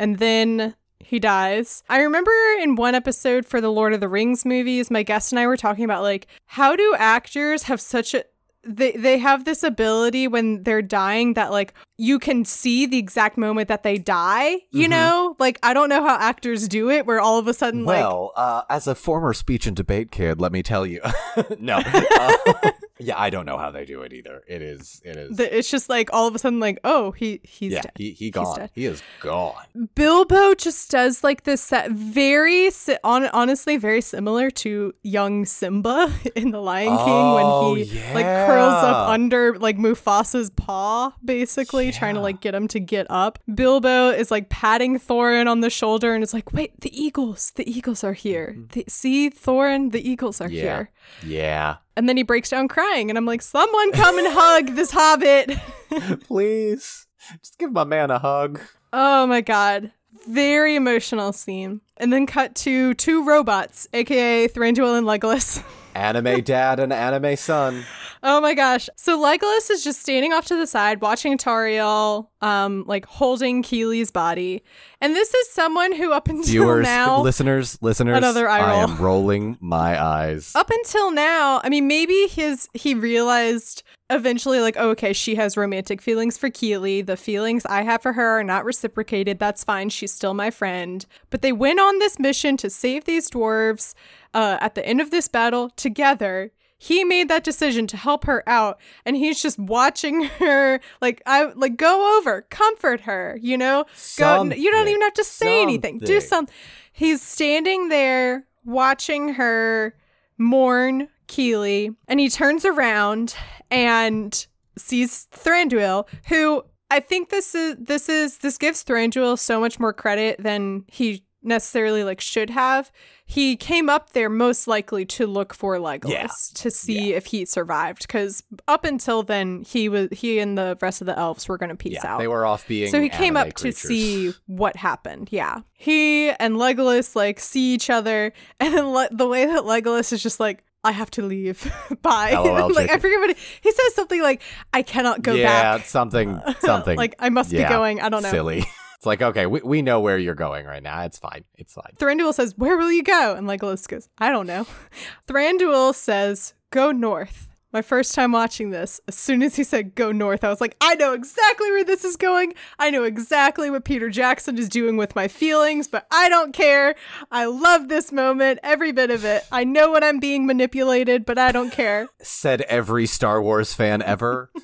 and then he dies. I remember in one episode for the Lord of the Rings movies, my guest and I were talking about like how do actors have such a they they have this ability when they're dying that like you can see the exact moment that they die, you Mhm. know? Like I don't know how actors do it where all of a sudden like Well, uh, as a former speech and debate kid, let me tell you. no. Uh, yeah, I don't know how they do it either. It is. It is. the, it's just like all of a sudden like oh he he's yeah, dead. he he gone. dead. He is gone. Bilbo just does like this set very on honestly very similar to young Simba in The Lion King Oh, when he like curls up under like Mufasa's paw basically trying to like get him to get up. Bilbo is like patting Thorin on the shoulder and is like, "Wait, the eagles, the eagles are here. The- see Thorin, the eagles are Mm-hmm. Yeah. here." Yeah. And then he breaks down crying and I'm like, "Someone come and hug this hobbit." Please, just give my man a hug. Oh my god. Very emotional scene. And then cut to two robots, aka Thranduil and Legolas. Anime dad and anime son. oh my gosh. So Legolas is just standing off to the side watching Tauriel um like holding Kili's body. And this is someone who up until Viewers, now listeners, listeners. Another eye roll. I am rolling my eyes. up until now, I mean maybe his he realized eventually like, oh, okay, she has romantic feelings for Kili. The feelings I have for her are not reciprocated. That's fine. She's still my friend. But they went on this mission to save these dwarves uh, at the end of this battle together. He made that decision to help her out, and he's just watching her. Like I like go over, comfort her. You know, go. You don't even have to say anything. Do Something. something. He's standing there watching her mourn Kili, and he turns around and sees Thranduil, who I think this is this is this gives Thranduil so much more credit than he necessarily like should have. He came up there most likely to look for Legolas Yeah. to see if he survived because up until then he was he and the rest of the elves were going to peace Yeah, out. they were off being. So he came up to see what happened. Yeah. He and Legolas like see each other and then le- the way that Legolas is just like I have to leave. Bye. LOL like I forget what he, he says something like I cannot go yeah, back. Yeah, something, something. Like I must yeah, be going. I don't know. Silly. It's like okay, we we know where you're going right now. It's fine. It's fine. Thranduil says, "Where will you go?" And Legolas goes, "I don't know." Thranduil says, "Go north." My first time watching this, as soon as he said go north, I was like, I know exactly where this is going. I know exactly what Peter Jackson is doing with my feelings, but I don't care. I love this moment, every bit of it. I know when I'm being manipulated, but I don't care. Said every Star Wars fan ever.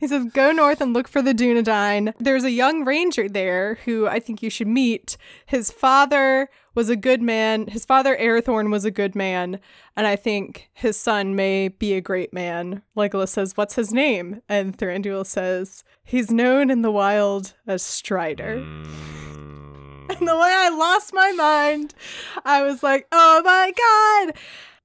He says, Go north and look for the Dunedain. There's a young ranger there who I think you should meet. His father was a good man. His father, Arathorn, was a good man. And I think his son may be a great man. Legolas says, What's his name? And Thranduil says, He's known in the wild as Strider. Mm. And the way I lost my mind, I was like, oh my God.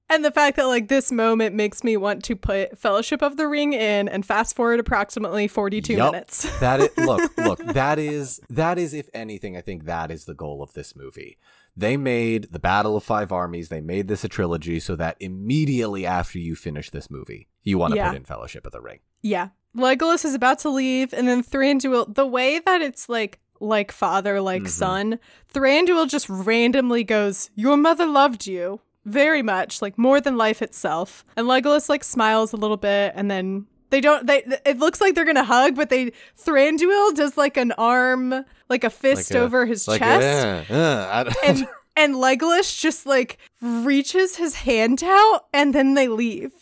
And the fact that like this moment makes me want to put Fellowship of the Ring in and fast forward approximately 42 Yup. minutes. That is look, look, that is that is if anything, I think that is the goal of this movie. They made the Battle of Five Armies, they made this a trilogy so that immediately after you finish this movie, you want to Yeah. put in Fellowship of the Ring. yeah. Legolas is about to leave, and then Thranduil, the way that it's like, like father, like Mhm. son, Thranduil just randomly goes, Your mother loved you very much, like more than life itself. And Legolas like smiles a little bit, and then they don't, they, it looks like they're gonna hug, but they, Thranduil does like an arm, like a fist Like a- over his Like, chest. uh, uh, and and Legolas just like reaches his hand out and then they leave.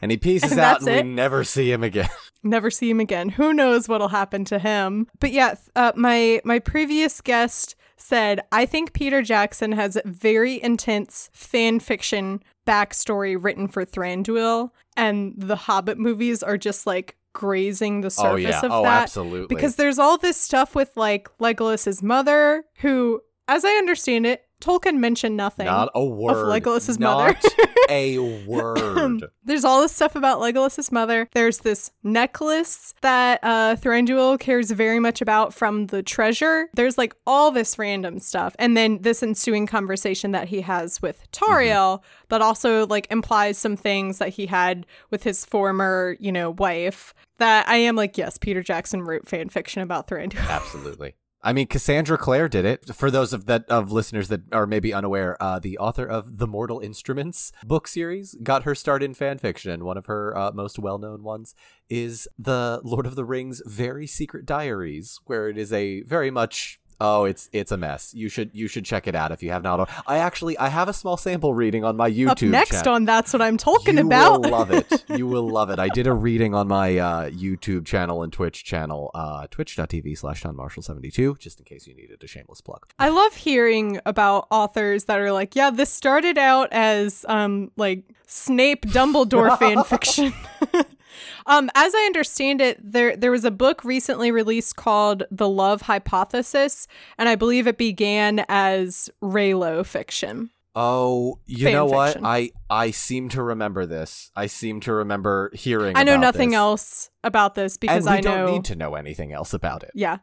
and he pieces and out and it. we never see him again. Never see him again. Who knows what'll happen to him? But yeah, uh, my my previous guest said I think Peter Jackson has very intense fan fiction backstory written for Thranduil, and the Hobbit movies are just like grazing the surface oh yeah. of oh, that. absolutely. because there's all this stuff with like Legolas's mother, who, as I understand it, Tolkien mentioned nothing. not a word. Legolas's not mother. a word. There's all this stuff about Legolas's mother. There's this necklace that uh, Thranduil cares very much about from the treasure. There's like all this random stuff, and then this ensuing conversation that he has with Tauriel that also like implies some things that he had with his former, you know, wife. That I am like, yes, Peter Jackson wrote fan fiction about Thranduil. Absolutely. I mean, Cassandra Clare did it. For those of that of listeners that are maybe unaware, uh, the author of the Mortal Instruments book series got her start in fan fiction. One of her uh, most well known ones is the Lord of the Rings Very Secret Diaries, where it is a very much oh, it's it's a mess. You should you should check it out if you have not. I actually I have a small sample reading on my YouTube. Up next channel. on that's what I'm talking you about. You will love it. You will love it. I did a reading on my uh, YouTube channel and Twitch channel, uh, twitch.tv slash Marshall72, just in case you needed a shameless plug. I love hearing about authors that are like, yeah, this started out as um like Snape Dumbledore fan fiction. um, as I understand it, there there was a book recently released called The Love Hypothesis, and I believe it began as Reylo fiction. Oh, you Fan know what? fiction. I I seem to remember this. I seem to remember hearing. I know nothing this. else about this because and we I know. don't need to know anything else about it. Yeah.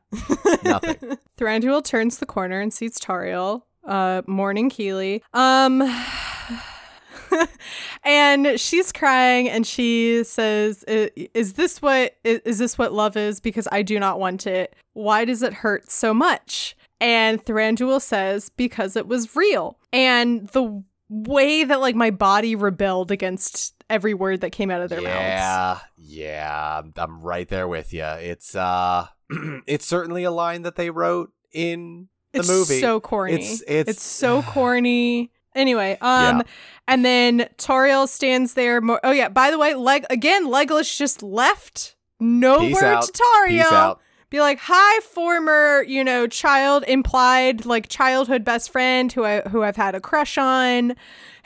Nothing. Thranduil turns the corner and sees Tauriel, uh, mourning Kili. Um, and she's crying and she says, "Is this what is this what love is? Because I do not want it. Why does it hurt so much?" And Thranduil says, "Because it was real." And the way that like my body rebelled against every word that came out of their mouths. yeah, yeah, I'm- right there with you. It's uh, it's certainly a line that they wrote in the It's movie. so corny. It's- it's- so corny. Anyway, um, Yeah. and then Tauriel stands there. Mo- oh yeah, by the way, Leg again, Legolas just left. No Peace word out. to Tauriel. Be like, hi, former, you know, child implied like childhood best friend who I who I've had a crush on,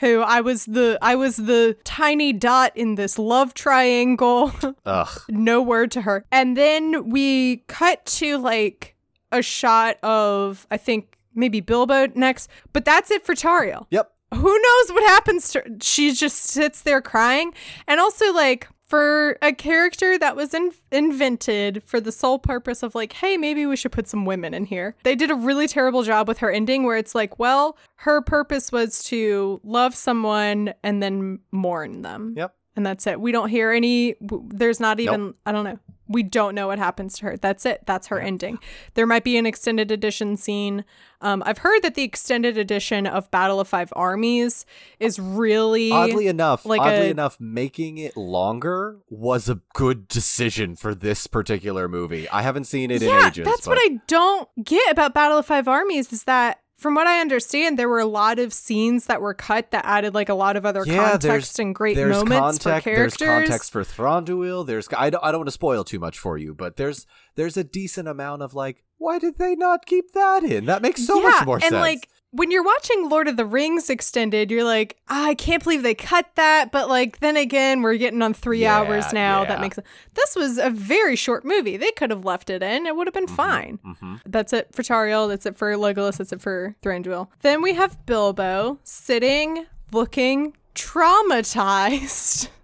who I was the I was the tiny dot in this love triangle. Ugh. no word to her. And then we cut to like a shot of I think maybe Bilbo next, but that's it for Tauriel. Yep. Who knows what happens to she just sits there crying and also like for a character that was in- invented for the sole purpose of like hey maybe we should put some women in here they did a really terrible job with her ending where it's like well her purpose was to love someone and then mourn them Yep. and that's it. We don't hear any. There's not even. I don't know. We don't know what happens to her. That's it. That's her ending. There might be an extended edition scene. Um, I've heard that the extended edition of Battle of Five Armies is really Oddly enough, like oddly a- enough, making it longer was a good decision for this particular movie. I haven't seen it yeah. in ages. that's but what I don't get about Battle of Five Armies is that. From what I understand, there were a lot of scenes that were cut that added like a lot of other yeah, context and great moments context, for characters. There's context for Thranduil. There's I don't, I don't want to spoil too much for you, but there's there's a decent amount of like, why did they not keep that in? That makes so much more and sense. like when you're watching Lord of the Rings extended, you're like, ah, I can't believe they cut that. But like then again, we're getting on three Yeah, hours now. yeah. That makes this was a very short movie. They could have left it in; it would have been fine. hmm That's it for Tauriel. That's it for Legolas. That's it for Thranduil. Then we have Bilbo sitting, looking traumatized.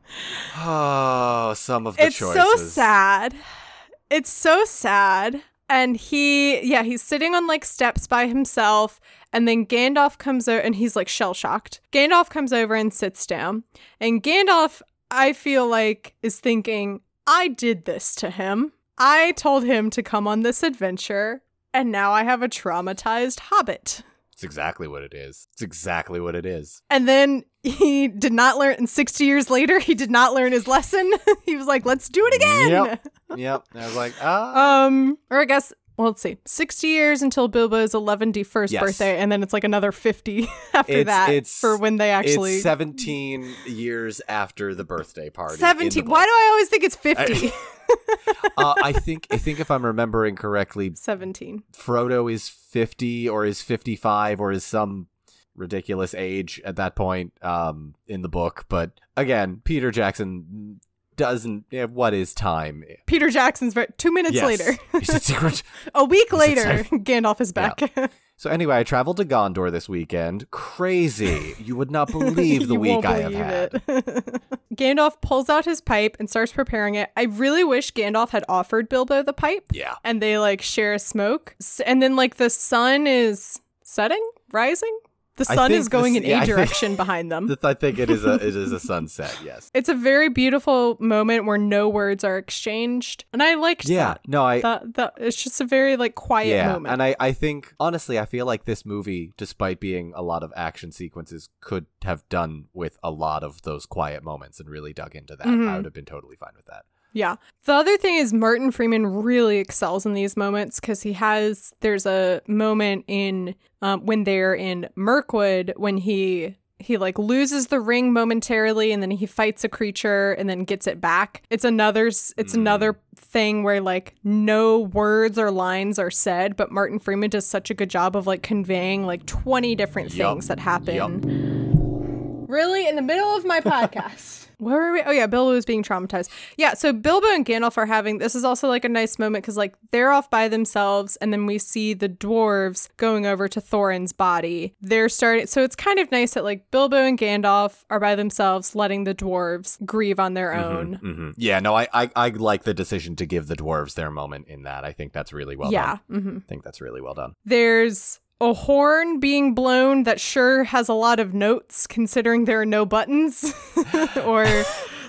Oh, some of the choices. it's so sad. It's so sad. And he, yeah, he's sitting on like steps by himself. And then Gandalf comes over and he's like shell shocked. Gandalf comes over and sits down. And Gandalf, I feel like, is thinking, I did this to him. I told him to come on this adventure. And now I have a traumatized hobbit. It's exactly what it is. It's exactly what it is. And then he did not learn, and 60 years later, he did not learn his lesson. he was like, let's do it again. Yep. Yep. I was like, ah. Um, or I guess, well, let's see, 60 years until Bilbo's 11st Yes. birthday, and then it's like another 50 after It's- that it's- for when they actually. it's 17 years after the birthday party. 17. Why do I always think it's 50? uh, I think I think if I'm remembering correctly, 17. Frodo is 50 or is 55 or is some ridiculous age at that point um, in the book. But again, Peter Jackson doesn't. eh, What is time? Peter Jackson's ver- two minutes Yes. later. A week later. Gandalf is back. So anyway, I traveled to Gondor this weekend. Crazy! You would not believe the week I have had. it. Gandalf pulls out his pipe and starts preparing it. I really wish Gandalf had offered Bilbo the pipe. Yeah. and they like share a smoke and then like the sun is setting rising the sun is going this- in yeah, I a think- direction behind them I think it is a it is a sunset. Yes. it's a very beautiful moment where no words are exchanged and i liked Yeah. that No, I that, that it's just a very like quiet yeah, moment and I, I think honestly, I feel like this movie, despite being a lot of action sequences, could have done with a lot of those quiet moments and really dug into that. Mhm. I would have been totally fine with that. Yeah. The other thing is Martin Freeman really excels in these moments because he has there's a moment in um, when they're in Mirkwood when he he like loses the ring momentarily and then he fights a creature and then gets it back. It's another it's Mm. another thing where like no words or lines are said, but Martin Freeman does such a good job of like conveying like 20 different Yup. things that happen. Yup. Really? In the middle of my podcast. Where were we? Oh, yeah, Bilbo is being traumatized. Yeah, so Bilbo and Gandalf are having this is also like a nice moment because, like, they're off by themselves, and then we see the dwarves going over to Thorin's body. They're starting, so it's kind of nice that, like, Bilbo and Gandalf are by themselves, letting the dwarves grieve on their own. hmm Yeah, no, I, I I like the decision to give the dwarves their moment in that. I think that's really well yeah. done. hmm I think that's really well done. There's a horn being blown that sure has a lot of notes considering there are no buttons or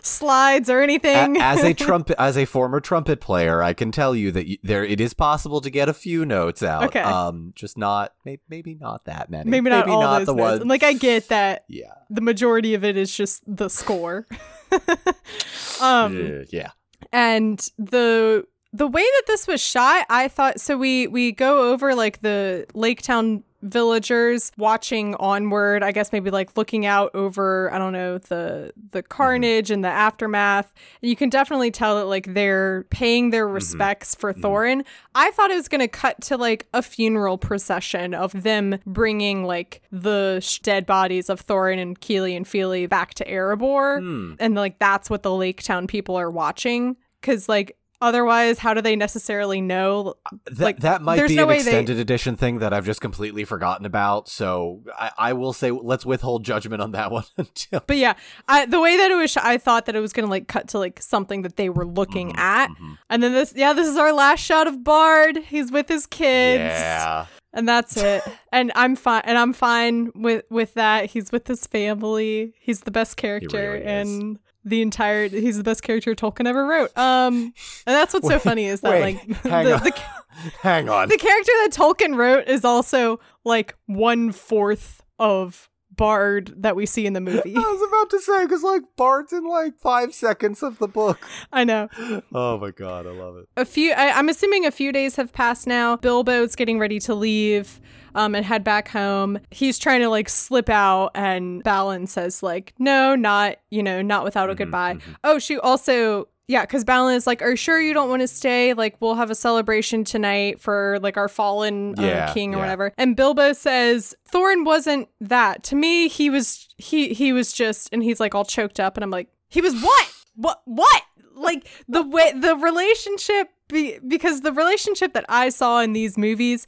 slides or anything. as a trumpet, as a former trumpet player, I can tell you that y- there it is possible to get a few notes out. Okay. Um, just not may- maybe not that many. Maybe not all those the notes. ones. Like I get that yeah. the majority of it is just the score. um, yeah. and the the way that this was shot i thought so we we go over like the lake town villagers watching onward i guess maybe like looking out over i don't know the the mm-hmm. carnage and the aftermath. And you can definitely tell that like they're paying their mm-hmm. respects for mm-hmm. thorin. I thought it was going to cut to like a funeral procession of them bringing like the sh- dead bodies of thorin and kili and fili back to erebor. Hmm. And like that's what the lake town people are watching. Because like otherwise how do they necessarily know That, like, that might be no an way they- extended edition thing that I've just completely forgotten about. So I, I will say let's withhold judgment on that one until. but yeah I, the way that it was i thought that it was gonna like cut to like something that they were looking Mm-hmm, at and then this yeah this is our last shot of bard he's with his kids Yeah. and that's it and i'm fine and i'm fine with with that he's with his family he's the best character really is. The entire he's the best character tolkien ever wrote um and that's what's so funny is that Wait, like hang the, on. the, Hang on. the character that tolkien wrote is also like one fourth of bard that we see in the movie I was about to say because like Bard's in like five seconds of the book. i know Oh my god, I love it. a few I, i'm assuming a few days have passed now bilbo's getting ready to leave um, and head back home he's trying to like slip out and balin says like no not you know not without a goodbye. oh she also yeah because balin is like are you sure you don't want to stay? Like we'll have a celebration tonight for like our fallen uh, Yeah, king or yeah. whatever. And bilbo says thorin wasn't that. To me he was he he was just and he's like all choked up and i'm like he was what? What what? Like the way the relationship be, because the relationship that I saw in these movies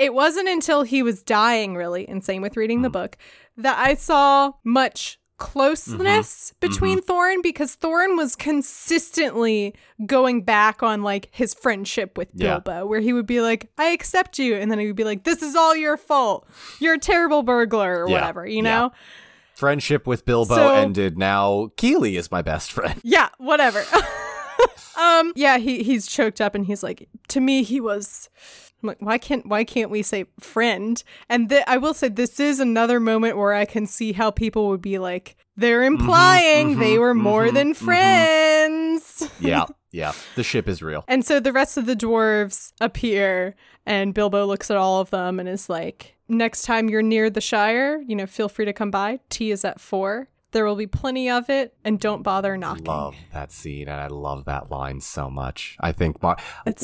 it wasn't until he was dying really and same with reading the mm-hmm. book that I saw much closeness mm-hmm. between mm-hmm. Thorin because Thorin was consistently going back on like his friendship with Yeah. Bilbo where he would be like I accept you and then he would be like this is all your fault you're a terrible burglar or Yeah. whatever you Yeah. know Friendship with Bilbo So- ended. Now Kili is my best friend. Yeah, whatever. um, yeah, he he's choked up and he's like, to me, he was. I'm like, why can't why can't we say friend? And th- I will say this is another moment where I can see how people would be like, they're mm-hmm, implying mm-hmm, they were more mm-hmm, than friends. Yeah, yeah. The ship is real. And so the rest of the dwarves appear, and Bilbo looks at all of them and is like, Next time you're near the Shire, you know, feel free to come by. Tea is at four. There will be plenty of it, and don't bother knocking. Love that scene, and I love that line so much. I think Mar-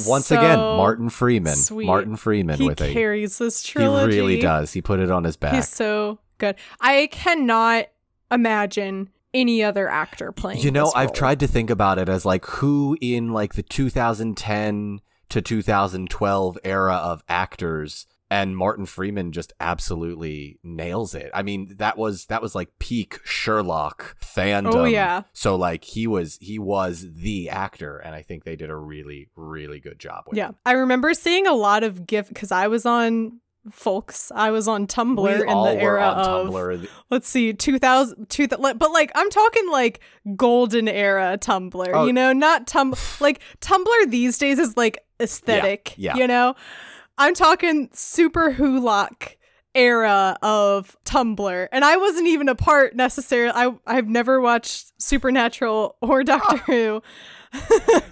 once again, Martin Freeman. sweet. Martin Freeman He with a carries this he really does. He put it on his back. He's so good. I cannot imagine any other actor playing. You know, I've tried to think about it as like who in like the 2010 to 2012 era of actors and Martin Freeman just absolutely nails it. I mean, that was that was like peak Sherlock fandom. Oh, yeah. So like he was he was the actor and I think they did a really really good job with Yeah, him. I remember seeing a lot of gift because I was on Folks. I was on Tumblr We in the era of Tumblr. let's see 2000 two, but like i'm talking like golden era tumblr Oh. you know not tum like tumblr these days is like aesthetic yeah. you know i'm talking superwholock era of tumblr and i wasn't even a part necessarily. I i've never watched supernatural or doctor who.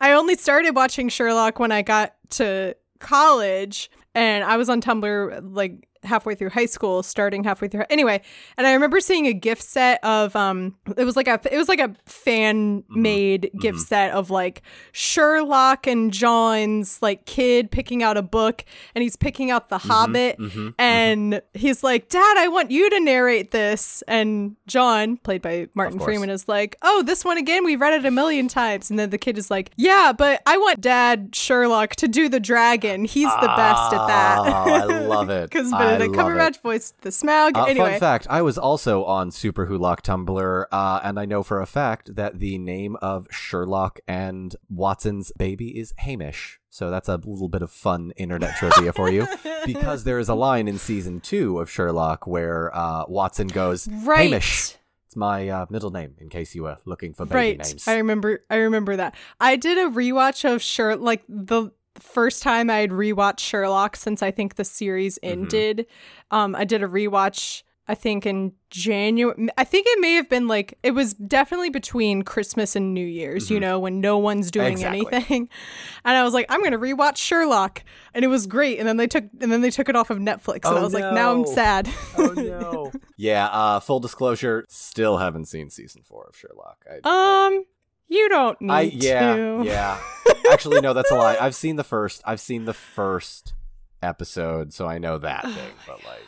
I only started watching sherlock when i got to college and I was on Tumblr like halfway through high school, starting halfway through. Anyway, and I remember seeing a gift set of um it was like a it was like a fan made mm-hmm. gift mm-hmm. set of like Sherlock and John's like kid picking out a book and he's picking out The mm-hmm. Hobbit and he's like, "Dad, I want you to narrate this." And John, played by Martin. Freeman is like, "Oh, this one again. We've read it a million times." And then the kid is like, "Yeah, but I want Dad Sherlock to do the dragon. He's the best at that." Oh, I love it. Because Benedict love it. Cumberbatch voiced the Smaug. Uh, anyway, Fun fact: I was also on Superwholock Tumblr, uh, and I know for a fact that the name of Sherlock and Watson's baby is Hamish. So that's a little bit of fun internet trivia for you, because there is a line in season two of Sherlock where uh, Watson goes, right. "Hamish." It's my uh, middle name, in case you were looking for baby Right. names. I remember I remember that. I did a rewatch of Sherlock, like the first time I had rewatched Sherlock since I think the series Mm-hmm. ended. Um I did a rewatch I think in January. I think it may have been like it was definitely between Christmas and New Year's. You know, when no one's doing Exactly. anything, and I was like, I'm gonna rewatch Sherlock, and it was great. And then they took and then they took it off of Netflix, and Oh, I was like, now I'm sad. Oh no. yeah, uh full disclosure, still haven't seen season 4 of Sherlock. I, um, you don't need I yeah, to. yeah. Actually no, that's a lie. I've seen the first. I've seen the first episode, so I know that oh thing, but like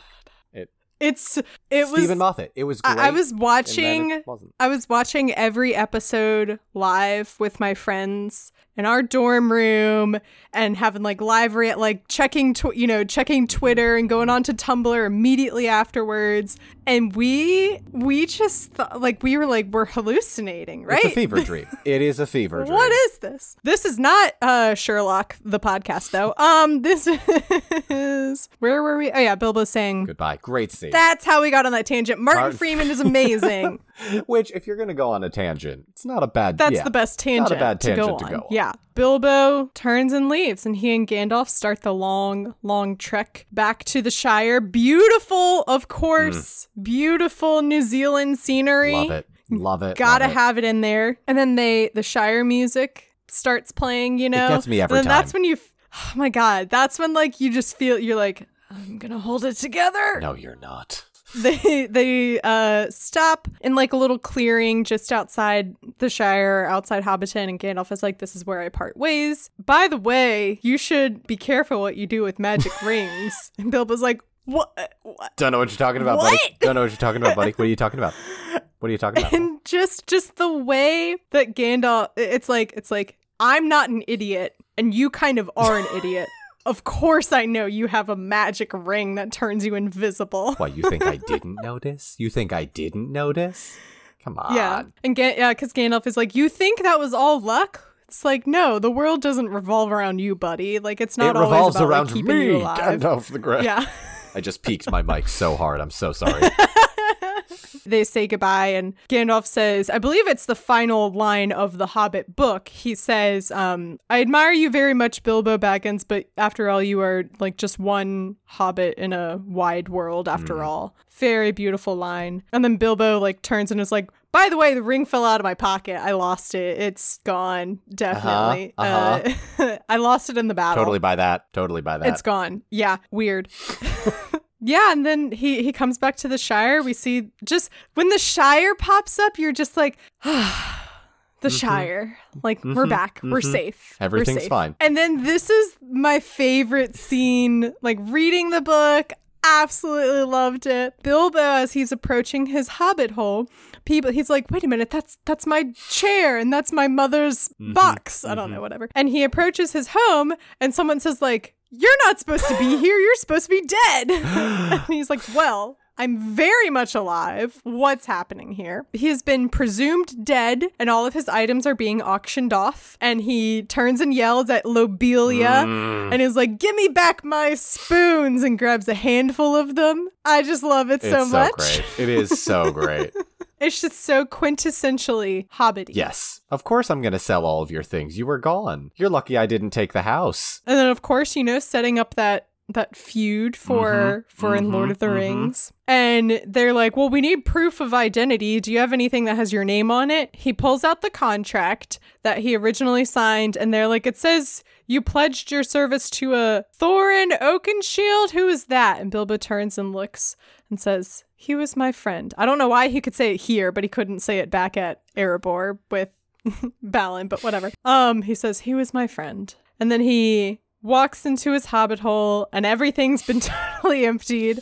it It's it was. Steven Moffat. It was I was watching. I was watching every episode live with my friends in our dorm room and having like live re- like checking tw- you know checking Twitter and going on to Tumblr immediately afterwards and we we just thought like we were like we're hallucinating right It's a fever dream. It is a fever dream. what is this? This is not uh Sherlock the podcast though. Um this is where were we? Oh yeah, Bilbo saying Goodbye. Great scene. that's how we got on that tangent. Martin Martin- Freeman is amazing. Which, if you're going to go on a tangent, it's not a bad. That's yeah. the best tangent Not a tangent, bad to, go tangent to on. go on. Yeah. Bilbo turns and leaves, and he and Gandalf start the long, long trek back to the Shire. Beautiful, of course. Beautiful New Zealand scenery. Mm. Love it. Love it. Gotta love it. have it in there. And then they the Shire music starts playing, you know. gets me every and then That's when you Oh my god, that's when like you just feel you're like I'm to hold it together No, you're not. they they uh stop in like a little clearing just outside the Shire, outside Hobbiton, and Gandalf is like, "This is where I part ways." By the way, you should be careful what you do with magic rings. And Bilbo's like, "What?" what? Don't know what you're talking about, buddy. What? Don't know what you're talking about, buddy. What are you talking about? What are you talking about? And just just the way that Gandalf, it's like it's like I'm not an idiot, and you kind of are an idiot. Of course, I know you have a magic ring that turns you invisible. What, you think I didn't notice? You think I didn't notice? Come on. Yeah, and Ga- yeah, because Gandalf is like, you think that was all luck? It's like, no, the world doesn't revolve around you, buddy. Like, it's not It always revolves about, like, around keeping me, you alive. Gandalf the Grey. Yeah, I just peaked my mic so hard. I'm so sorry. they say goodbye, and Gandalf says, I believe it's the final line of the Hobbit book. He says, um, "I admire you very much, Bilbo Baggins, but after all, you are like just one Hobbit in a wide world. After all, very beautiful line." And then Bilbo like turns and is like. By the way, the ring fell out of my pocket. I lost it. It's gone. Definitely. uh-huh. Uh, I lost it in the battle. totally by that. Totally by that. It's gone. Yeah, weird. yeah, and then he he comes back to the Shire. We see just when the Shire pops up, you're just like, the mm-hmm. Shire. Like we're mm-hmm. back. We're mm-hmm. safe. We're Everything's safe. fine. And then this is my favorite scene. Like reading the book. Absolutely loved it. Bilbo, as he's approaching his hobbit hole, people he's like, wait a minute, that's that's my chair and that's my mother's box. I don't know, whatever. And he approaches his home and someone says, like, You're not supposed to be here, you're supposed to be dead. and he's like, Well, I'm very much alive. What's happening here? He has been presumed dead, and all of his items are being auctioned off. And he turns and yells at Lobelia Mm. and is like, Give me back my spoons, and grabs a handful of them. I just love it It's so so much. great. It is so great. It's just so quintessentially hobbity. yes. Of course I'm going to sell all of your things. You were gone. You're lucky I didn't take the house. And then of course, you know, setting up that that feud for Mm-hmm. for in Lord of the Rings. And they're like, "Well, we need proof of identity. Do you have anything that has your name on it?" He pulls out the contract that he originally signed and they're like, "It says you pledged your service to a Thorin Oakenshield. Who is that?" And Bilbo turns and looks and says, "He was my friend." I don't know why he could say it here, but he couldn't say it back at Erebor with Balin, but whatever. Um, he says he was my friend, and then he walks into his hobbit hole, and everything's been totally emptied.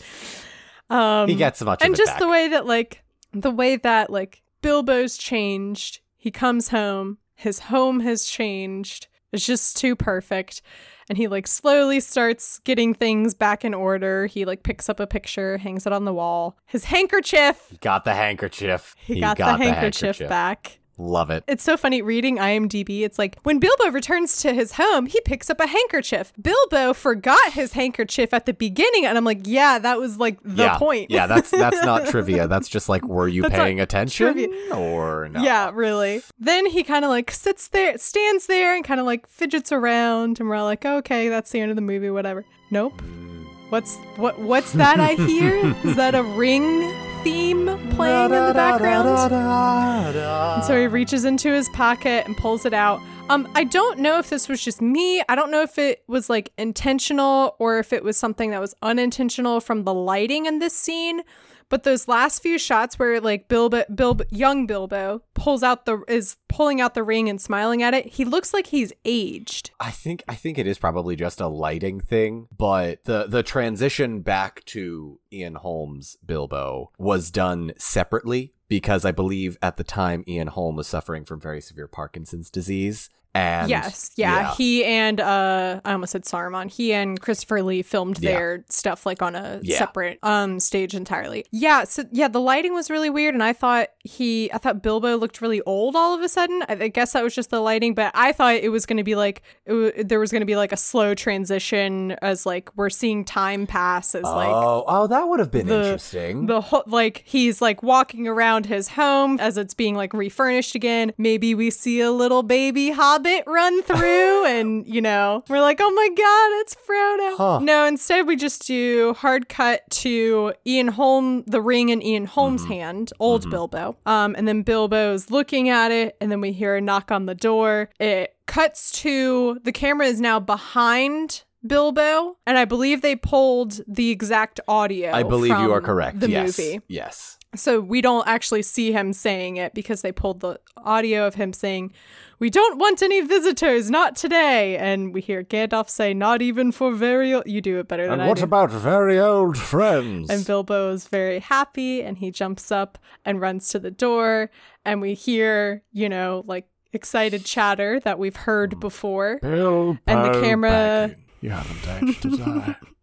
Um, He gets much of and just back. the way that like the way that like Bilbo's changed. He comes home. His home has changed. It's just too perfect. And he like slowly starts getting things back in order. He like picks up a picture, hangs it on the wall. His handkerchief. Got the handkerchief. He, got, the, handkerchief back. Love it. It's so funny reading IMDb. It's like when Bilbo returns to his home, he picks up a handkerchief. Bilbo forgot his handkerchief at the beginning, and I'm like, yeah, that was like the yeah. point. yeah, that's that's not trivia. That's just like, were you That's paying attention trivia. or no? Yeah, really. Then he kind of like sits there, stands there, and kind of like fidgets around, and we're all like, okay, that's the end of the movie, whatever. Nope. Mm. What's what? What's that I hear? Is that a ring theme playing in the background? And so he reaches into his pocket and pulls it out. Um, I don't know if this was just me. I don't know if it was like intentional or if it was something that was unintentional from the lighting in this scene. But those last few shots where like Bilbo, Bilbo, young Bilbo pulls out the is pulling out the ring and smiling at it, he looks like he's aged. I think I think it is probably just a lighting thing, but the the transition back to Ian Holm's Bilbo was done separately because I believe at the time Ian Holm was suffering from very severe Parkinson's disease. And yes, yeah, he and uh, I almost said Saruman. He and Christopher Lee filmed Yeah. their stuff like on a Yeah. separate um stage entirely. Yeah, so yeah, the lighting was really weird, and I thought he, I thought Bilbo looked really old all of a sudden. I, I guess that was just the lighting, but I thought it was going to be like it w- there was going to be like a slow transition as like we're seeing time pass as like oh, oh, that would have been the- interesting. the whole like he's like walking around his home as it's being like refurnished again maybe we see a little baby hobbit run through and you know we're like oh my god it's frodo Huh. no instead we just do hard cut to ian holm the ring in ian holm's Mm-hmm. hand old bilbo um and then bilbo's looking at it and then we hear a knock on the door it cuts to the camera is now behind Bilbo, and I believe they pulled the exact audio. I believe you are correct. The yes. movie. Yes. So we don't actually see him saying it because they pulled the audio of him saying, "We don't want any visitors, not today." And we hear Gandalf say, "Not even for very old." You do it better than I do. about very old friends? and Bilbo is very happy, and he jumps up and runs to the door, and we hear, you know, like excited chatter that we've heard mm. before. Bilbo And the camera- You haven't aged a.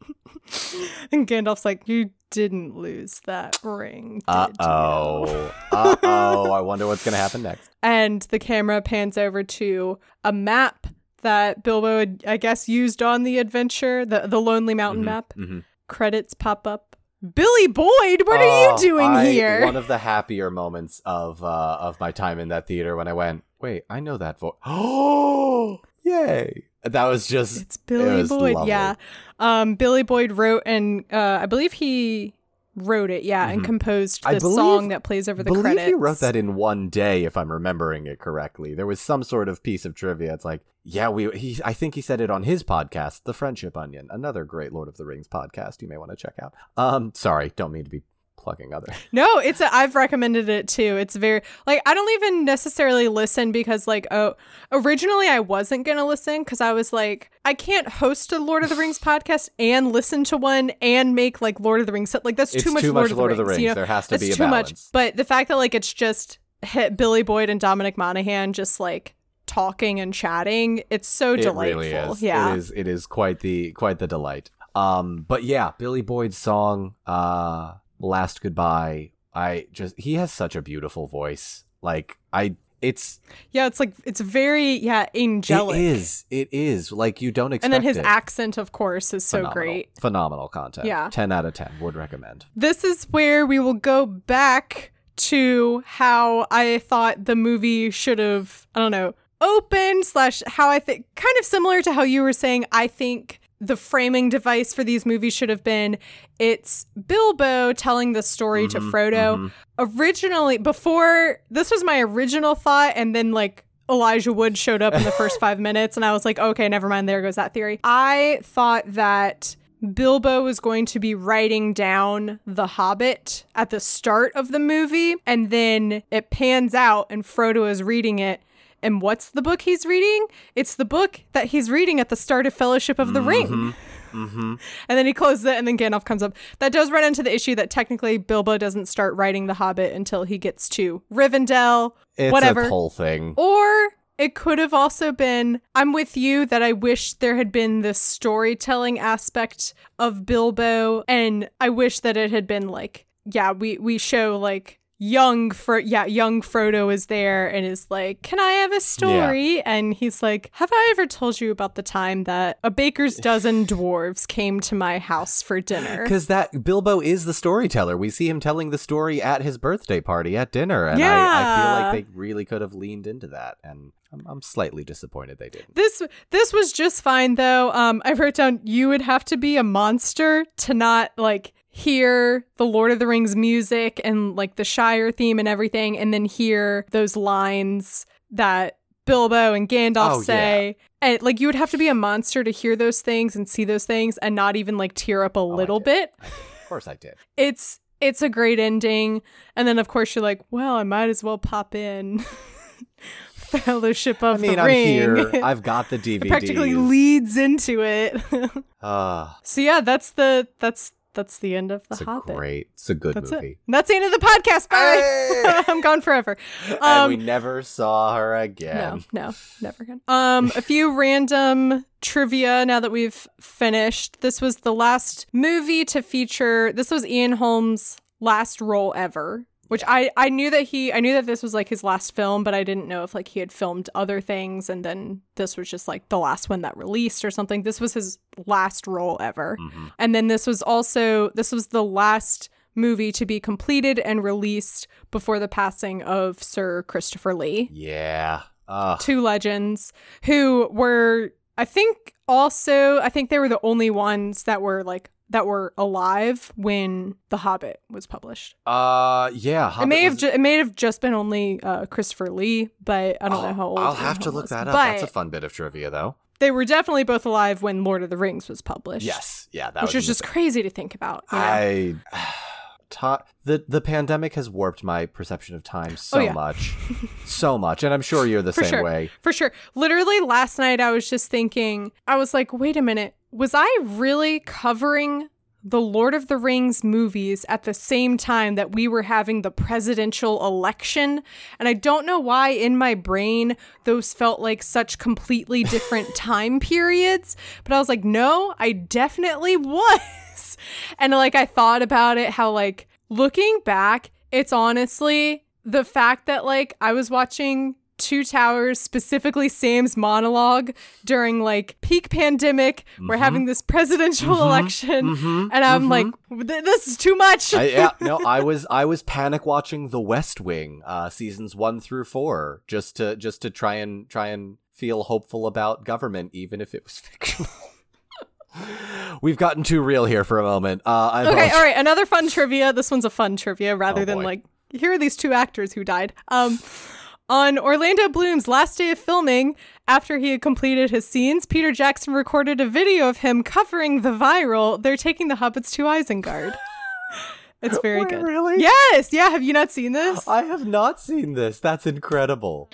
And Gandalf's like, "You didn't lose that ring, Uh oh. uh oh. I wonder what's gonna happen next. and the camera pans over to a map that Bilbo had, I guess, used on the adventure, the the Lonely Mountain map. mhm. Credits pop up. Billy Boyd, what are you Oh, doing I- here? One of the happier moments of uh, of my time in that theater when I went, wait, I know that voice. Oh, yay! That was just it's it Billy was Boyd. lovely. Yeah. Um, Billy Boyd wrote and uh, I believe he wrote it. Yeah, and composed Mm-hmm. The believe- song that plays over the believe credits. he wrote that in one day, if I'm remembering it correctly. There was some sort of piece of trivia. It's like, yeah, we. He, I think he said it on his podcast, The Friendship Onion, another great Lord of the Rings podcast. You may want to check out. Um, sorry, don't mean to be plugging other. No, it's a, I've recommended it too. It's very like I don't even necessarily listen because like oh originally I wasn't gonna listen because I was like I can't host a Lord of the Rings podcast and listen to one and make like Lord of the Rings like that's It's too much too Lord, much of, the of the Rings, you know? There has to It's be a too much. But the fact that like it's just hit Billy Boyd and Dominic Monaghan just like talking and chatting, it's so It delightful. really. Yeah. It is it is quite the quite the delight. Um but yeah, Billy Boyd's song uh Last Goodbye. I just he has such a beautiful voice. Like I it's Yeah, it's like it's very yeah angelic. it is. It is. Like you don't expect and then his it. accent, of course, is so Phenomenal. great. Phenomenal content. Yeah. 10 out of 10 would recommend. This is where we will go back to how I thought the movie should have, I don't know, opened, slash, how I think, kind of similar to how you were saying, I think the framing device for these movies should have been it's Bilbo telling the story to mm-hmm, Frodo. Mm-hmm. Originally, before, this was my original thought, and then like, Elijah Wood showed up in the first five minutes, and I was like, okay, never mind. There goes that theory. I thought that Bilbo was going to be writing down The Hobbit at the start of the movie, and then it pans out, and Frodo is reading it. And what's the book he's reading? It's the book that he's reading at the start of Fellowship of the mm-hmm. Ring. Mm-hmm. And then he closes it, and then Gandalf comes up. That does run into the issue that technically Bilbo doesn't start writing The Hobbit until he gets to Rivendell, It's whatever. a whole thing. Or it could have also been I'm with you that I wish there had been this storytelling aspect of Bilbo and I wish that it had been like yeah, we we show like young Fro yeah, young Frodo is there and is like, "Can I have a story?" And he's like, "Have I ever told you about the time that a baker's dozen dwarves came to my house for dinner?" Because that Bilbo is the storyteller. We see him telling the story at his birthday party at dinner, and I, I feel like they really could have leaned into that, and I'm, I'm slightly disappointed they didn't. This this was just fine though. Um, I wrote down you would have to be a monster to not like hear the Lord of the Rings music and like the Shire theme and everything, and then hear those lines that Bilbo and Gandalf Oh, yeah. say. And like you would have to be a monster to hear those things and see those things and not even like tear up a Oh, little bit. Of course, I did. It's it's a great ending. And then of course you're like, well, I might as well pop in Fellowship of. I mean, the I'm Ring. Here. I've got the DVD. It practically leads into it. Ah, so yeah, that's the that's that's the end of the it's a Hobbit. great. It's a good that's movie. it. That's the end of the podcast. Bye. Hey! I'm gone forever. and Um, we never saw her again. no, no, never again. Um, a few random trivia now that we've finished. This was the last movie to feature. This was Ian Holm's last role ever. Which I I knew that he I knew that this was like his last film, but I didn't know if like he had filmed other things and then this was just like the last one that released or something. This was his last role ever. Mhm. And then this was also this was the last movie to be completed and released before the passing of Sir Christopher Lee Yeah. Uh, two legends who were I think also I think they were the only ones that were like that were alive when The Hobbit was published. uh, yeah. it Hobbit may have was- ju- it may have just been only uh, Christopher Lee, but I don't know Oh, how old. I'll have to look was. that up. But That's a fun bit of trivia, though. they were definitely both alive when Lord of the Rings was published. Yes. Yeah. That which was is just crazy to think about. you know? I. Ta- the the pandemic has warped my perception of time so Oh, yeah. much, so much, and I'm sure you're the For same sure. way. For sure. Literally last night I was just thinking, I was like, wait a minute, was I really covering the Lord of the Rings movies at the same time that we were having the presidential election? And I don't know why in my brain those felt like such completely different time periods, but I was like, no, I definitely was. And like I thought about it how like looking back, it's honestly the fact that like I was watching Two Towers, specifically Sam's monologue during like peak pandemic. We're having this presidential election, and I'm like, this is too much. I, yeah, no, I was I was panic watching The West Wing, uh, seasons one through four, just to just to try and try and feel hopeful about government, even if it was fictional. We've gotten too real here for a moment. Uh, I okay, all right. Another fun trivia. This one's a fun trivia rather Oh, than boy. like here are these two actors who died. Um, on Orlando Bloom's last day of filming, after he had completed his scenes, Peter Jackson recorded a video of him covering the viral "They're taking the hobbits to Isengard." It's very Wait, good. really? Yes, yeah. Have you not seen this? I have not seen this. That's incredible.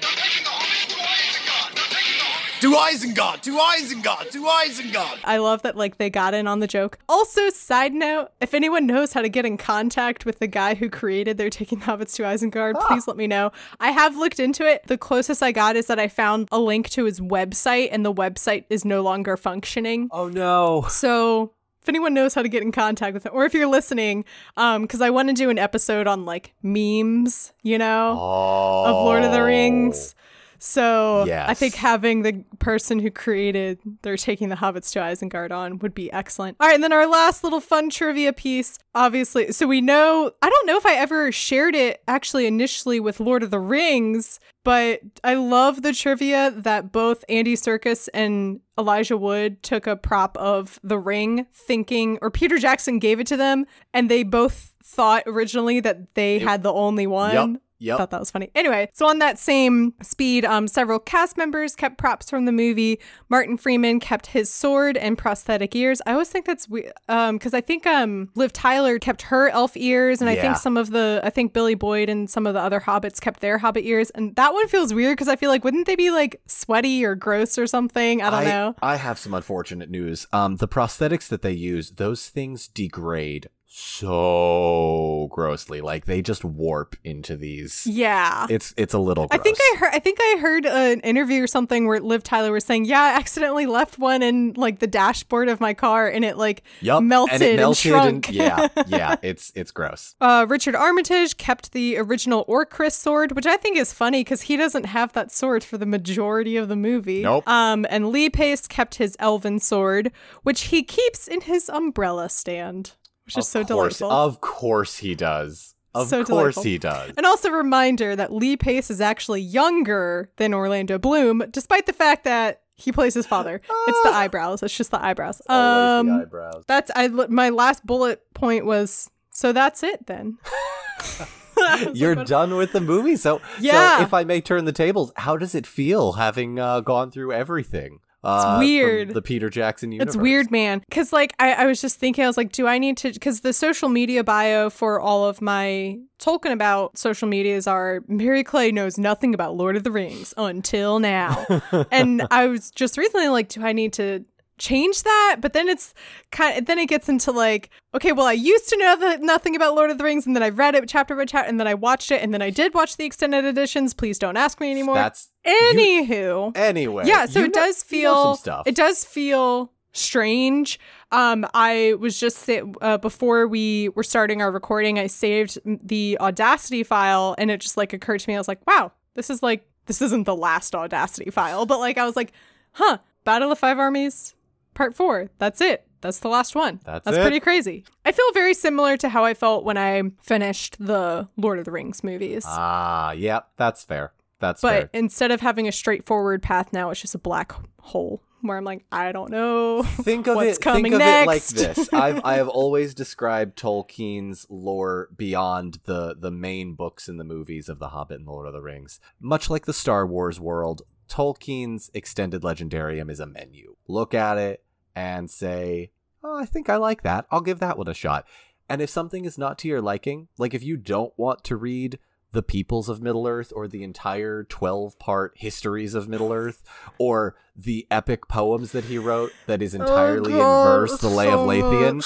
To Isengard! To Isengard! To Isengard! I love that like they got in on the joke. Also, side note, if anyone knows how to get in contact with the guy who created They're Taking the Hobbits to Isengard, please let me know. I have looked into it. The closest I got is that I found a link to his website and the website is no longer functioning. Oh no. So if anyone knows how to get in contact with him, or if you're listening, um, because I want to do an episode on like memes, you know, Oh. of Lord of the Rings. So I think having the person who created they're taking the hobbits to Isengard on would be excellent. All right, and then our last little fun trivia piece, obviously. So we know I don't know if I ever shared it actually initially with Lord of the Rings, but I love the trivia that both Andy Serkis and Elijah Wood took a prop of the ring thinking or Peter Jackson gave it to them and they both thought originally that they had the only one. Yep. Yep. Thought that was funny. Anyway, so on that same speed, um, several cast members kept props from the movie. Martin Freeman kept his sword and prosthetic ears. I always think that's weird, um, because I think um, Liv Tyler kept her elf ears, and I think some of the, I think Billy Boyd and some of the other hobbits kept their hobbit ears, and that one feels weird because I feel like wouldn't they be like sweaty or gross or something? I don't know. I have some unfortunate news. Um, the prosthetics that they use, those things degrade so grossly. Like they just warp into these. Yeah. It's it's a little. I think I heard. I think I heard an interview or something where Liv Tyler was saying, "Yeah, I accidentally left one in like the dashboard of my car, and it like Yup, melted and, it and melted shrunk." yeah, yeah. It's it's gross. Uh, Richard Armitage kept the original Orcrist sword, which I think is funny because he doesn't have that sword for the majority of the movie. Nope. Um, and Lee Pace kept his elven sword, which he keeps in his umbrella stand, which is so of course, delightful. Of course he does. Of So course delightful. he does. And also, reminder that Lee Pace is actually younger than Orlando Bloom, despite the fact that he plays his father. It's the eyebrows. It's just the eyebrows. Always the Um, eyebrows. that's I. My last bullet point was so. That's it then. You're what- done with the movie, so Yeah. So if I may turn the tables, how does it feel having uh, gone through everything? Uh, from weird. The Peter Jackson universe. It's weird, man. Because, like, I, I was just thinking, I was like, do I need to? Because the social media bio for all of my Tolkien about social medias are Mary Clay knows nothing about Lord of the Rings until now. and I was just recently like, do I need to change that? But then it's kind of, then it gets into like, okay, well, I used to know that nothing about Lord of the Rings, and then I read it chapter by chapter, and then I watched it, and then I did watch the extended editions. Please don't ask me anymore. That's Anywho. anyway. Yeah, so it know- does you know feel some stuff. it does feel strange. Um, I was just uh, before we were starting our recording, I saved the Audacity file, and it just like occurred to me. I was like, wow, this is like this isn't the last Audacity file, but like I was like, huh, Battle of Five Armies, Part Four. That's it. That's the last one. That's That's it. pretty crazy. I feel very similar to how I felt when I finished the Lord of the Rings movies. Ah, yeah, that's fair. That's But fair. instead of having a straightforward path now, it's just a black hole where I'm like, I don't know. Think of what's it. coming think of it like this. I've I have always described Tolkien's lore beyond the the main books and the movies of The Hobbit and Lord of the Rings. Much like the Star Wars world, Tolkien's extended legendarium is a menu. Look at it and say, "Oh, I think I like that. I'll give that one a shot." And if something is not to your liking, like if you don't want to read the peoples of Middle Earth or the entire 12 part histories of Middle Earth or the epic poems that he wrote that is entirely in verse, The Lay of Leithian,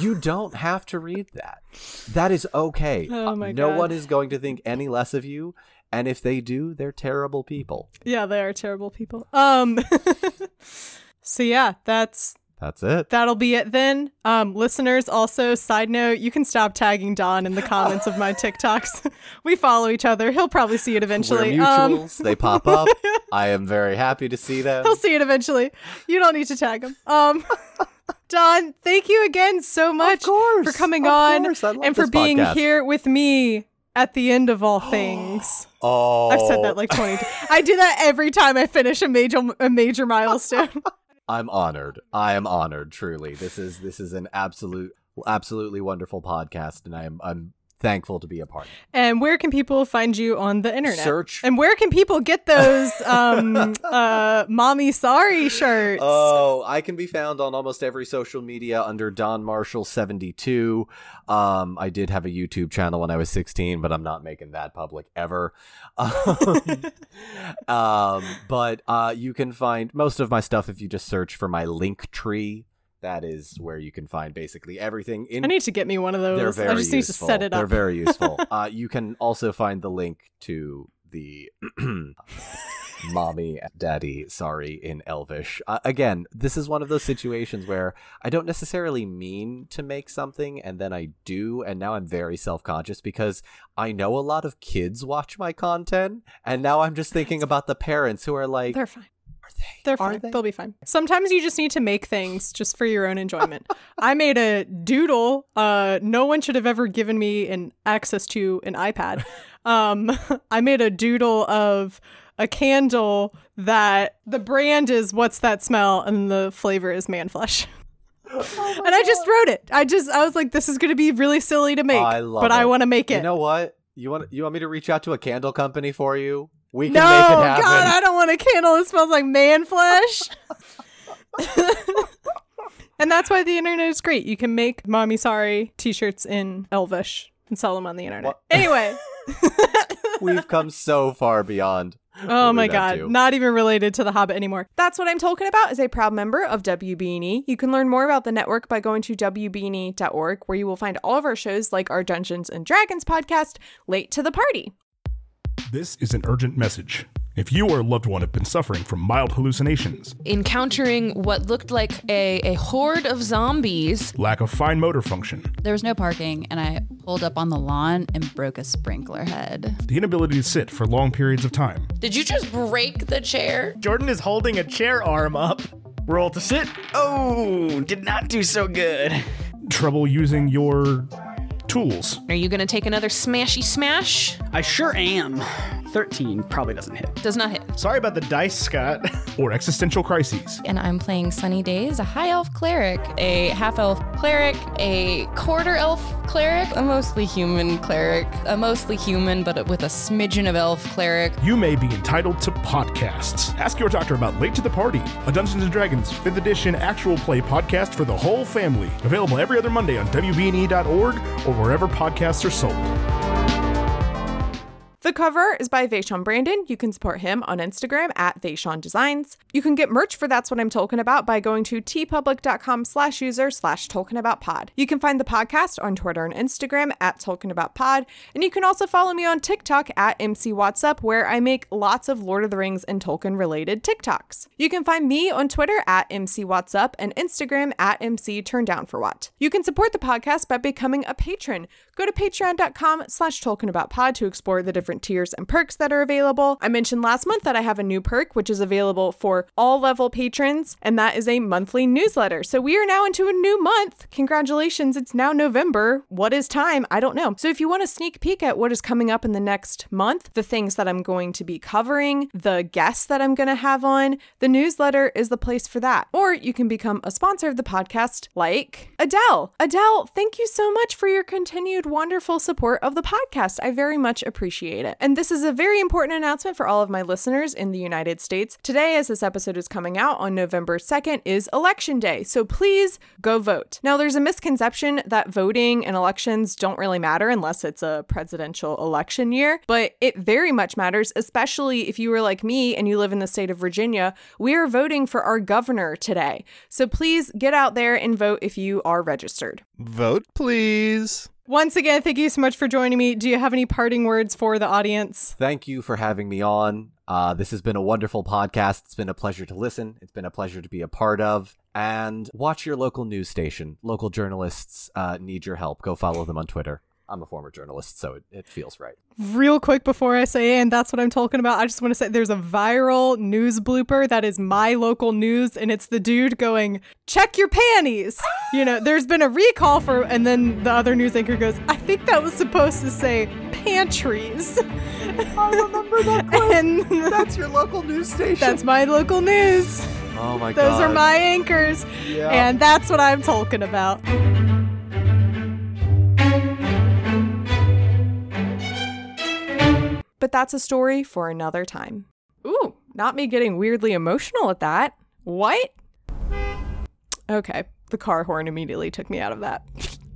you don't have to read that. That is okay. Oh my no God. one is going to think any less of you. And if they do, they're terrible people. yeah, they are terrible people. Um So yeah, that's That's it. that'll be it then. Um listeners also side note, you can stop tagging Don in the comments of my TikToks. we follow each other. He'll probably see it eventually. We're Um mutuals. they pop up. I am very happy to see them. He'll see it eventually. You don't need to tag him. Um, Don, thank you again so much course, for coming on course. I love and for being podcast. here with me at the end of all things. Oh, I've said that like 20. I do that every time I finish a major a major milestone. I'm honored. I am honored. Truly, this is this is an absolute, absolutely wonderful podcast, and I'm I'm thankful to be a part. Of. And where can people find you on the internet? Search. And where can people get those um uh mommy sorry shirts? Oh, I can be found on almost every social media under Don Marshall seventy two. Um, I did have a YouTube channel when I was sixteen, but I'm not making that public ever. Um, um, but uh, you can find most of my stuff if you just search for my Linktree. That is where you can find basically everything. In I need to get me one of those. I just need to set it up. They're very useful. uh, you can also find the link to the mommy daddy sorry in elvish uh, again this is one of those situations where i don't necessarily mean to make something and then i do and now i'm very self-conscious because i know a lot of kids watch my content and now i'm just thinking about the parents who are like They're fine. They're Are fine. they? They'll be fine. Sometimes you just need to make things just for your own enjoyment. I made a doodle. Uh, no one should have ever given me an access to an iPad. Um, I made a doodle of a candle that the brand is "What's that smell?" and the flavor is man flesh. Oh and I just wrote it. I just I was like, this is gonna be really silly to make, I love but I want to make it. you know what you want you want me to reach out to a candle company for you we can no, make it happen God, I don't want a candle that smells like man flesh. and that's why the internet is great. You can make mommy sorry t-shirts in Elvish and sell them on the internet. What? Anyway, We've come so far beyond. Oh my god, too. not even related to The Hobbit anymore. That's what I'm Tolkien about as a proud member of WBNE. You can learn more about the network by going to WBNE.org, where you will find all of our shows like our Dungeons and Dragons podcast, Late to the Party. This is an urgent message. If you or a loved one have been suffering from mild hallucinations, encountering what looked like a, a horde of zombies. lack of fine motor function, There was no parking, and I pulled up on the lawn and broke a sprinkler head. the inability to sit for long periods of time, Did you just break the chair? Jordan is holding a chair arm up. Roll to sit. Oh, did not do so good. trouble using your tools, Are you gonna take another smashy smash? I sure am. 13 probably doesn't hit. Does not hit. Sorry about the dice, Scott. or existential crises. and I'm playing Sunny Days, a high elf cleric, a half elf cleric, a quarter elf cleric, a mostly human cleric, a mostly human but with a smidgen of elf cleric. You may be entitled to podcasts. Ask your doctor about Late to the Party, a Dungeons and Dragons 5th edition actual play podcast for the whole family. Available every other Monday on WBNE.org or wherever podcasts are sold. The cover is by Vaishon Brandon. You can support him on Instagram at Vaishon Designs. You can get merch for That's What I'm Tolkien About by going to teepublic.com slash user slash Tolkien About Pod. You can find the podcast on Twitter and Instagram at Tolkien About Pod. And you can also follow me on TikTok at MC What's Up, where I make lots of Lord of the Rings and Tolkien related TikToks. You can find me on Twitter at MC What's Up and Instagram at MC Turn Down for What. You can support the podcast by becoming a patron. Go to patreon.com slash Tolkien About Pod to explore the different tiers and perks that are available. I mentioned last month that I have a new perk, which is available for all level patrons, and that is a monthly newsletter. So we are now into a new month. Congratulations, it's now November. What is time? I don't know. So if you want a sneak peek at what is coming up in the next month, the things that I'm going to be covering, the guests that I'm going to have on, the newsletter is the place for that. Or you can become a sponsor of the podcast, like Adele. Adele, thank you so much for your continued wonderful support of the podcast. I very much appreciate it. And this is a very important announcement for all of my listeners in the United States. Today, as this episode is coming out on November 2nd, is election day. So please go vote. Now, there's a misconception that voting and elections don't really matter unless it's a presidential election year, but it very much matters, especially if you were like me and you live in the state of Virginia. We are voting for our governor today. So please get out there and vote if you are registered. Vote, please. Once again, thank you so much for joining me. Do you have any parting words for the audience? Thank you for having me on. Uh, this has been a wonderful podcast. It's been a pleasure to listen. It's been a pleasure to be a part of. And watch your local news station. Local journalists uh, need your help. Go follow them on Twitter. I'm a former journalist, so it, it feels right. Real quick before I say, and that's what I'm talking about, I just want to say there's a viral news blooper that is my local news, and it's the dude going, check your panties. You know, there's been a recall for, and then the other news anchor goes, I think that was supposed to say pantries. I remember that. and That's your local news station. that's my local news. oh my god. Those are my anchors. Yeah. And that's what I'm talking about. But that's a story for another time. Ooh, not me getting weirdly emotional at that. What? Okay, the car horn immediately took me out of that.